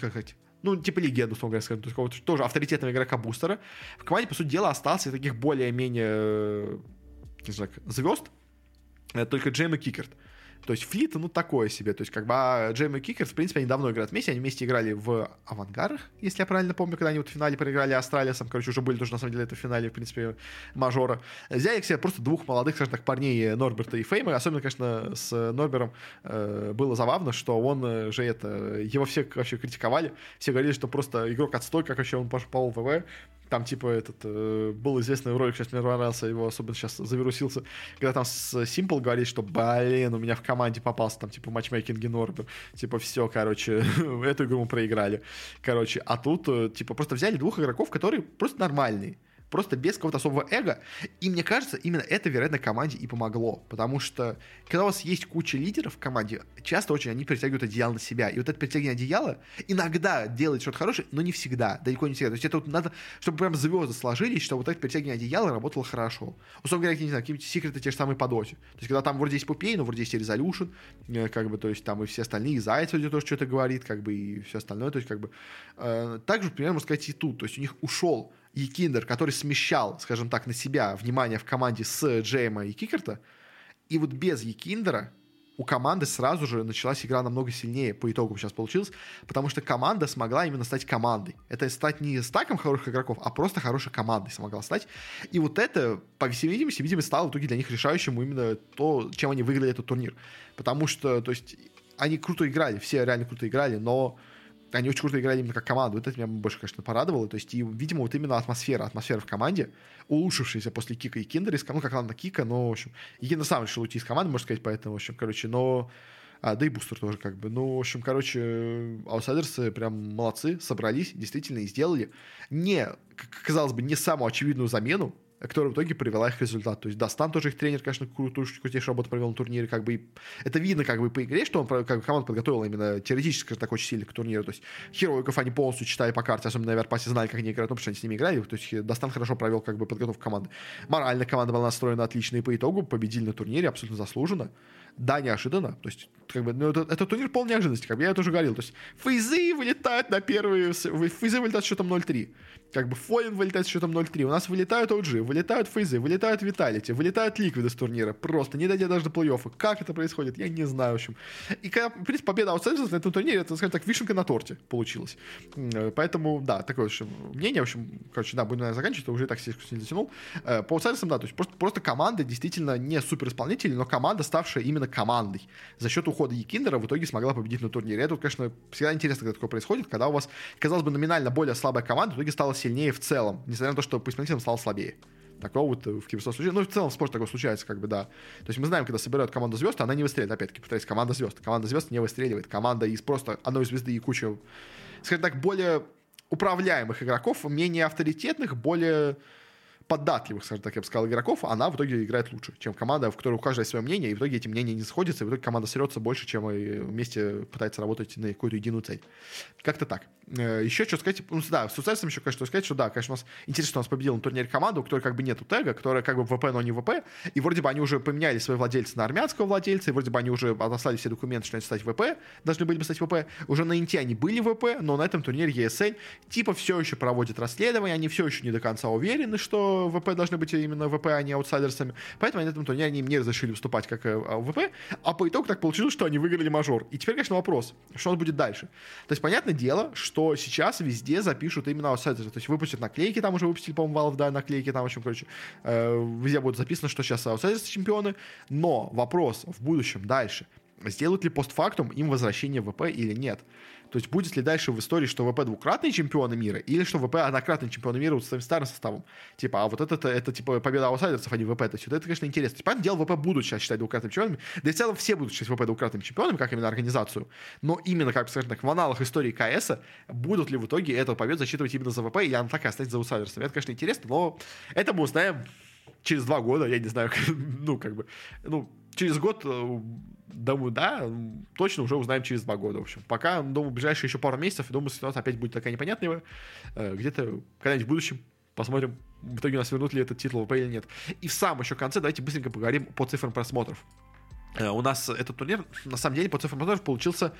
как сказать, ну, типа легенду, условно говоря, скажем, то есть тоже авторитетного игрока бустера. В команде, по сути дела, остался таких более-менее, э, не знаю, звезд, только Джейм и Кикерт. То есть Флит, ну, такое себе. То есть, как бы а Джейми Кикер, в принципе, они давно играют вместе. Они вместе играли в Авангарах, если я правильно помню, когда они вот в финале проиграли Астралисом. Короче, уже были тоже, на самом деле, это в финале, в принципе, мажора. Взяли к себе просто двух молодых, скажем так, парней Норберта и Фейма. Особенно, конечно, с Норбером э, было забавно, что он э, же это... Его все вообще критиковали. Все говорили, что просто игрок отстой, как вообще он пошел в ВВ. Там, типа, этот э, был известный ролик, сейчас мне понравился, его особенно сейчас завирусился, когда там с Simple говорит, что, блин, у меня в команде попался там, типа, матчмейкинг Норбер. Типа, все, короче, эту игру мы проиграли. Короче, а тут, э, типа, просто взяли двух игроков, которые просто нормальные просто без какого-то особого эго. И мне кажется, именно это, вероятно, команде и помогло. Потому что, когда у вас есть куча лидеров в команде, часто очень они перетягивают одеяло на себя. И вот это перетягивание одеяла иногда делает что-то хорошее, но не всегда, далеко не всегда. То есть это вот надо, чтобы прям звезды сложились, чтобы вот это перетягивание одеяла работало хорошо. Условно говоря, не знаю, какие-нибудь секреты те же самые по доте. То есть когда там вроде есть Пупей, но вроде есть Resolution, э, как бы, то есть там и все остальные, и Заяц вроде тоже что-то говорит, как бы, и все остальное, то есть как бы. Э, также, примерно, можно сказать, и тут. То есть у них ушел Якиндер, который смещал, скажем так, на себя внимание в команде с Джейма и Кикерта, и вот без Якиндера у команды сразу же началась игра намного сильнее по итогу сейчас получилось, потому что команда смогла именно стать командой. Это стать не стаком хороших игроков, а просто хорошей командой смогла стать. И вот это, по всей видимости, видимо, стало в итоге для них решающим именно то, чем они выиграли этот турнир. Потому что, то есть, они круто играли, все реально круто играли, но они очень круто играли именно как команду. Вот это меня больше, конечно, порадовало. То есть, и, видимо, вот именно атмосфера, атмосфера в команде, улучшившаяся после кика Йекиндара, ну, как ладно, кика, но, в общем, Йекиндар сам решил уйти из команды, можно сказать, поэтому, в общем, короче, но а, да и бустер тоже как бы. Ну, в общем, короче, аутсайдерсы прям молодцы, собрались, действительно, и сделали не, казалось бы, не самую очевидную замену, которая в итоге привела их к результату. То есть, Дастан тоже их тренер, конечно, крутую, крутейшую работу провел на турнире, как бы, это видно как бы по игре, что он как бы, команда подготовила именно теоретически так очень сильно к турниру, то есть, Херойков они полностью читали по карте, особенно на Оверпасе знали, как они играют, ну, потому что они с ними играли, то есть, Дастан хорошо провел как бы подготовку команды. Морально команда была настроена отлично, и по итогу победили на турнире абсолютно заслуженно. Да, неожиданно, то есть, как бы, ну, это, это турнир пол неожиданности, как бы я это уже говорил, то есть, фейзы вылетают на первые, фейзы вылетают с счетом 0-3, как бы Фолин вылетает с счетом 0-3. У нас вылетают OG, вылетают фейзы, вылетают Виталити, вылетают ликвиды с турнира. Просто не дойдя даже до плей-оффа. Как это происходит, я не знаю, в общем. И когда, в принципе, победа аутсайдеров на этом турнире, это, скажем так, вишенка на торте получилась. Поэтому, да, такое, в общем, мнение. В общем, короче, да, будем, наверное, заканчивать, уже так сильно затянул. Э, по аутсайдерам, да, то есть просто, просто команда действительно не супер исполнители, но команда, ставшая именно командой. За счет ухода Якиндера в итоге смогла победить на турнире. Это, конечно, всегда интересно, когда такое происходит, когда у вас, казалось бы, номинально более слабая команда, в итоге стала сильнее в целом, несмотря на то, что по исполнителям стал слабее. Такого вот в киберспорте случается. Ну, в целом в спорте такое случается, как бы, да. То есть мы знаем, когда собирают команду звезд, она не выстреливает. Опять-таки, повторяюсь, команда звезд. Команда звезд не выстреливает. Команда из просто одной звезды и куча, скажем так, более управляемых игроков, менее авторитетных, более податливых, скажем так, я бы сказал, игроков, она в итоге играет лучше, чем команда, в которой у каждого свое мнение, и в итоге эти мнения не сходятся, и в итоге команда срется больше, чем и вместе пытается работать на какую-то единую цель. Как-то так. Э, еще что сказать, ну да, с Суцельсом еще, конечно, сказать, что да, конечно, у нас интересно, что у нас победил на турнире команду, у которой как бы нету тега, которая как бы ВП, но не ВП, и вроде бы они уже поменяли свои владельцы на армянского владельца, и вроде бы они уже отослали все документы, что они стать ВП, должны были бы стать ВП, уже на Инте они были ВП, но на этом турнире ESL типа все еще проводит расследование, они все еще не до конца уверены, что что ВП должны быть именно ВП, а не аутсайдерсами. Поэтому на этом турнире они не разрешили выступать как э, ВП. А по итогу так получилось, что они выиграли мажор. И теперь, конечно, вопрос, что будет дальше. То есть, понятное дело, что сейчас везде запишут именно аутсайдеры. То есть, выпустят наклейки, там уже выпустили, по-моему, Valve, да, наклейки, там, в общем, короче, э, везде будет записано, что сейчас аутсайдерсы чемпионы. Но вопрос в будущем дальше. Сделают ли постфактум им возвращение ВП или нет? То есть будет ли дальше в истории, что ВП двукратные чемпионы мира, или что ВП однократные чемпионы мира вот с своим старым составом? Типа, а вот это, это, это типа победа аутсайдерцев, а не ВП. То есть вот это, конечно, интересно. Понятное дело, ВП будут сейчас считать двукратными чемпионами, да и в целом все будут считать ВП двукратными чемпионами, как именно организацию. Но именно, как скажем так, в аналах истории КС будут ли в итоге эту победу засчитывать именно за ВП, или она так и останется за аутсайдерством. Это, конечно, интересно, но это мы узнаем через два года, я не знаю, ну, как бы, ну, через год э, Думаю, да, точно уже узнаем через два года, в общем. Пока, думаю, ближайшие еще пару месяцев, думаю, ситуация опять будет такая непонятная. Э, где-то когда-нибудь в будущем посмотрим, в итоге у нас вернут ли этот титул ВП или нет. И в самом еще конце давайте быстренько поговорим по цифрам просмотров. Э, у нас этот турнир, на самом деле, по цифрам просмотров получился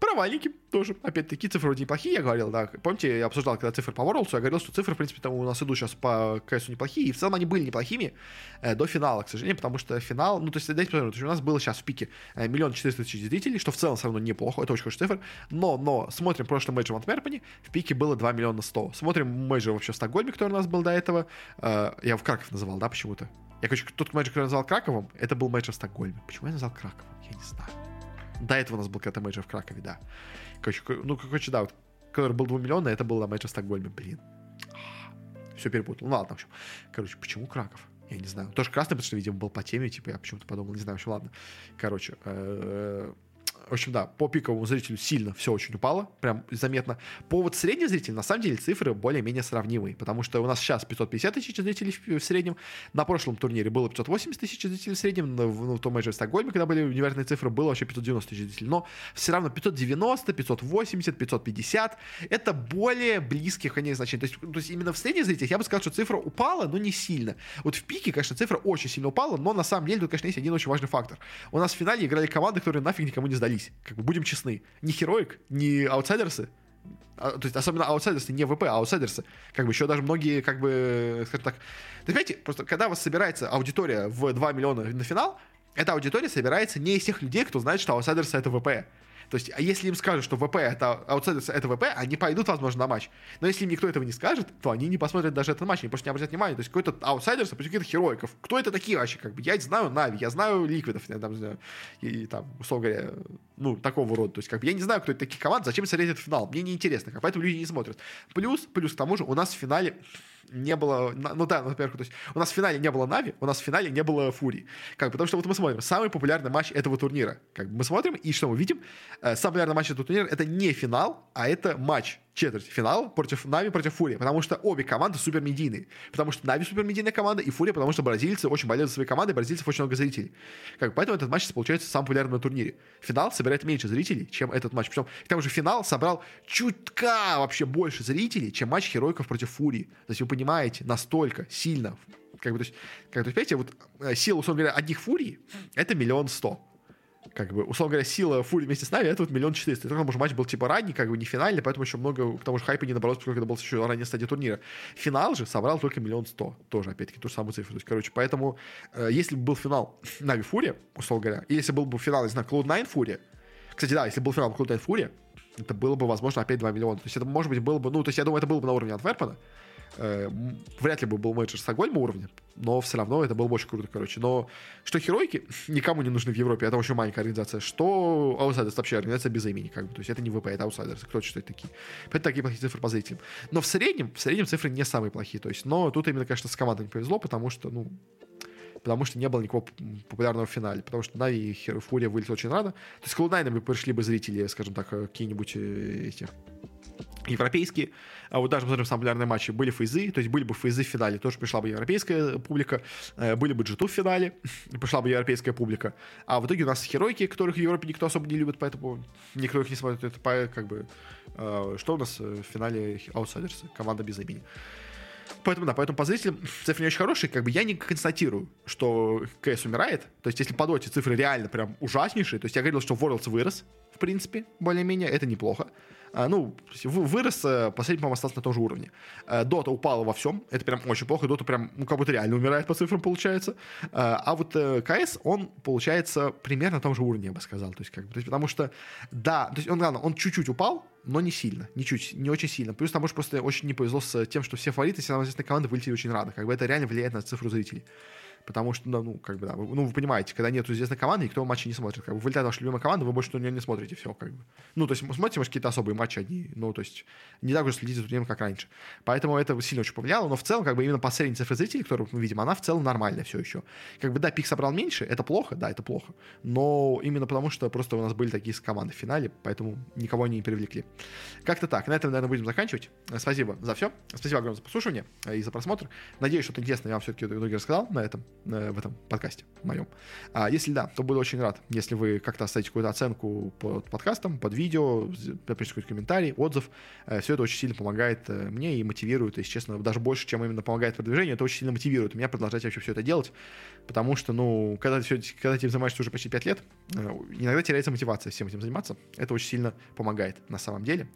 Провальники тоже, опять-таки, цифры вроде неплохие, я говорил, да. Помните, я обсуждал, когда цифры по Worlds, я говорил, что цифры, в принципе, там у нас идут сейчас по КСу неплохие, и в целом они были неплохими э, до финала, к сожалению, потому что финал, ну, то есть, дайте посмотрим, у нас было сейчас в пике э, миллион четыреста тысяч зрителей, что в целом все равно неплохо, это очень хорошая цифра, но, но, смотрим прошлый мейджор в Антверпене, в пике было 2 миллиона 100. Смотрим мейджор вообще в Стокгольме, который у нас был до этого, э, я в Краков называл, да, почему-то? Я, короче, тот мейджор, который я назвал Краковым, это был мейджор в Стокгольме. Почему я назвал Краковым? Я не знаю. До этого у нас был когда-то мейджор в Кракове, да. Короче, ну, короче, да, вот, который был 2 миллиона, это был матче в Стокгольме, блин. Все перепутал. Ну ладно, в общем. Короче, почему Краков? Я не знаю. Тоже красный, потому что, видимо, был по теме, типа, я почему-то подумал, не знаю, в общем, ладно. Короче, э, в общем, да, по пиковому зрителю сильно все очень упало, прям заметно. По вот среднему зрителю, на самом деле, цифры более-менее сравнимые, потому что у нас сейчас 550 тысяч зрителей в среднем, на прошлом турнире было 580 тысяч зрителей в среднем, в, ну, в том же в Стокгольме, когда были невероятные цифры, было вообще 590 тысяч зрителей, но все равно 590, 580, 550, это более близкие конец значения. То есть, то есть именно в средних зрителях я бы сказал, что цифра упала, но не сильно. Вот в пике, конечно, цифра очень сильно упала, но на самом деле тут, конечно, есть один очень важный фактор. У нас в финале играли команды, которые нафиг никому не сдались сдались. Как бы будем честны. Ни Heroic, ни аутсайдерсы, а, то есть особенно аутсайдерсы, не ВП, а аутсайдерсы. Как бы еще даже многие, как бы, скажем так... Понимаете, просто когда у вас собирается аудитория в 2 миллиона на финал, эта аудитория собирается не из тех людей, кто знает, что аутсайдерсы это ВП. То есть, а если им скажут, что ВП это аутсайдерс, это ВП, они пойдут, возможно, на матч. Но если им никто этого не скажет, то они не посмотрят даже этот матч, они просто не обратят внимания. То есть, какой-то аутсайдерс, а каких-то Херойков. Кто это такие вообще? Как бы, я знаю Нави, я знаю Ликвидов, я там, знаю, и, и там, условно говоря, ну, такого рода. То есть, как бы, я не знаю, кто это такие команды, зачем смотреть этот финал. Мне неинтересно, как, поэтому люди не смотрят. Плюс, плюс к тому же, у нас в финале не было, ну да, во-первых, то есть у нас в финале не было Нави, у нас в финале не было Фурии. Как, потому что вот мы смотрим, самый популярный матч этого турнира. Как мы смотрим, и что мы видим? Э, самый популярный матч этого турнира это не финал, а это матч четвертьфинал против Нави против Фурии, потому что обе команды супер медийные. Потому что Нави супер медийная команда, и Фурия, потому что бразильцы очень болеют за свои команды, бразильцев очень много зрителей. Как, поэтому этот матч получается самым популярным на турнире. Финал собирает меньше зрителей, чем этот матч. Причем, к тому же, финал собрал чутка вообще больше зрителей, чем матч Херойков против Фурии. То есть вы понимаете, настолько сильно как бы, то есть, как, то есть, понимаете, вот э, сила, условно говоря, одних фурий — это миллион сто как бы, условно говоря, сила Фури вместе с нами, это вот миллион четыреста. И только, матч был типа ранний, как бы не финальный, поэтому еще много, к тому же хайпа не набралось, поскольку это был еще ранняя стадия турнира. Финал же собрал только миллион сто, тоже, опять-таки, ту же самую цифру. То есть, короче, поэтому, э, если бы был финал Нави Фури, условно говоря, или если был бы финал, не знаю, Cloud9 Фури, кстати, да, если был финал Cloud9 Фури, это было бы, возможно, опять 2 миллиона. То есть это, может быть, было бы, ну, то есть я думаю, это было бы на уровне Антверпена, вряд ли бы был мейджор Стокгольма уровня, но все равно это было бы очень круто, короче. Но что Херойки никому не нужны в Европе, это очень маленькая организация, что аутсайдерс вообще организация без имени, как бы, то есть это не ВП, это аутсайдерс, кто это такие. Поэтому такие плохие цифры по зрителям. Но в среднем, в среднем цифры не самые плохие, то есть, но тут именно, конечно, с командой не повезло, потому что, ну, потому что не было никакого популярного в финале, потому что Нави и Фурия вылетели очень рано. То есть с Cloud9 пришли бы зрители, скажем так, какие-нибудь э, эти европейские. А вот даже посмотрим самые популярные матчи. Были фейзы, то есть были бы фейзы в финале, тоже пришла бы европейская публика. Э, были бы джиту в финале, пришла бы европейская публика. А в итоге у нас херойки, которых в Европе никто особо не любит, поэтому никто их не смотрит. Это как бы... Э, что у нас в финале аутсайдерсы? Команда без имени. Поэтому, да, поэтому по зрителям цифры не очень хорошие. Как бы я не констатирую, что КС умирает. То есть, если по доте цифры реально прям ужаснейшие, то есть я говорил, что Worlds вырос, в принципе, более-менее, это неплохо. А, ну, вырос, э, последний, по-моему, остался на том же уровне. Дота упала во всем, это прям очень плохо, Дота прям, ну, как будто реально умирает по цифрам, получается. А вот КС, он, получается, примерно на том же уровне, я бы сказал. То есть, как бы, то есть, потому что, да, то есть он, главное, он чуть-чуть упал, но не сильно, не чуть, не очень сильно. Плюс там, может, просто очень не повезло с тем, что все фавориты, все известные команды вылетели очень рано. Как бы это реально влияет на цифру зрителей. Потому что, ну, как бы, да, вы, ну, вы понимаете, когда нет известной команды, никто матчи не смотрит. Как бы вылетает ваша любимая команда, вы больше на нее не смотрите, все, как бы. Ну, то есть, смотрите, может, какие-то особые матчи одни, ну, то есть, не так уж следите за турниром, как раньше. Поэтому это сильно очень повлияло, но в целом, как бы, именно по средней цифре зрителей, которую мы видим, она в целом нормальная все еще. Как бы, да, пик собрал меньше, это плохо, да, это плохо, но именно потому, что просто у нас были такие команды в финале, поэтому никого не привлекли. Как-то так. На этом, наверное, будем заканчивать. Спасибо за все. Спасибо огромное за послушивание и за просмотр. Надеюсь, что-то интересное я вам все-таки в итоге рассказал на этом, э, в этом подкасте моем. А если да, то буду очень рад, если вы как-то оставите какую-то оценку под подкастом, под видео, напишите какой-то комментарий, отзыв. Э, Все это очень сильно помогает э, мне и мотивирует, если честно, даже больше, чем именно помогает продвижению, это очень сильно мотивирует меня продолжать вообще все это делать, потому что, ну, когда ты, все, когда ты этим занимаешься уже почти 5 лет, э, иногда теряется мотивация всем этим заниматься. Это очень сильно помогает на самом деле.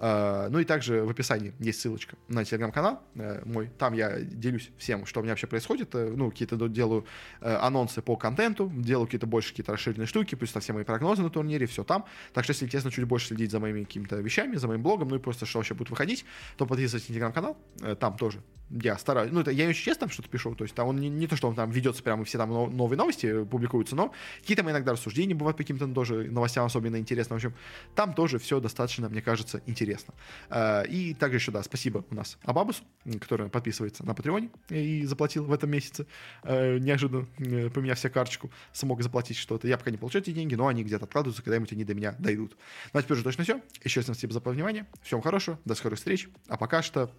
А, ну и также в описании есть ссылочка на телеграм-канал э, мой. Там я делюсь всем, что у меня вообще происходит. Э, ну, какие-то делаю э, анонсы по контенту, делаю какие-то больше какие-то расширенные штуки, плюс там все мои прогнозы на турнире, все там. Так что, если интересно чуть больше следить за моими какими-то вещами, за моим блогом, ну и просто что вообще будет выходить, то подписывайтесь на телеграм-канал. Там тоже я стараюсь, ну, это я очень честно там что-то пишу, то есть там он не, не то, что он там ведется прямо, все там новые новости публикуются, но какие-то мы иногда рассуждения бывают по каким-то тоже новостям особенно интересным, в общем, там тоже все достаточно, мне кажется, интересно. Э, и также еще, да, спасибо у нас Абабусу, который подписывается на Патреоне и заплатил в этом месяце, э, неожиданно э, поменяв себе карточку, смог заплатить что-то. Я пока не получаю эти деньги, но они где-то откладываются, когда-нибудь они до меня дойдут. Ну, а теперь уже точно все. Еще раз спасибо за внимание. Всем хорошего, до скорых встреч, а пока что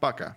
пока.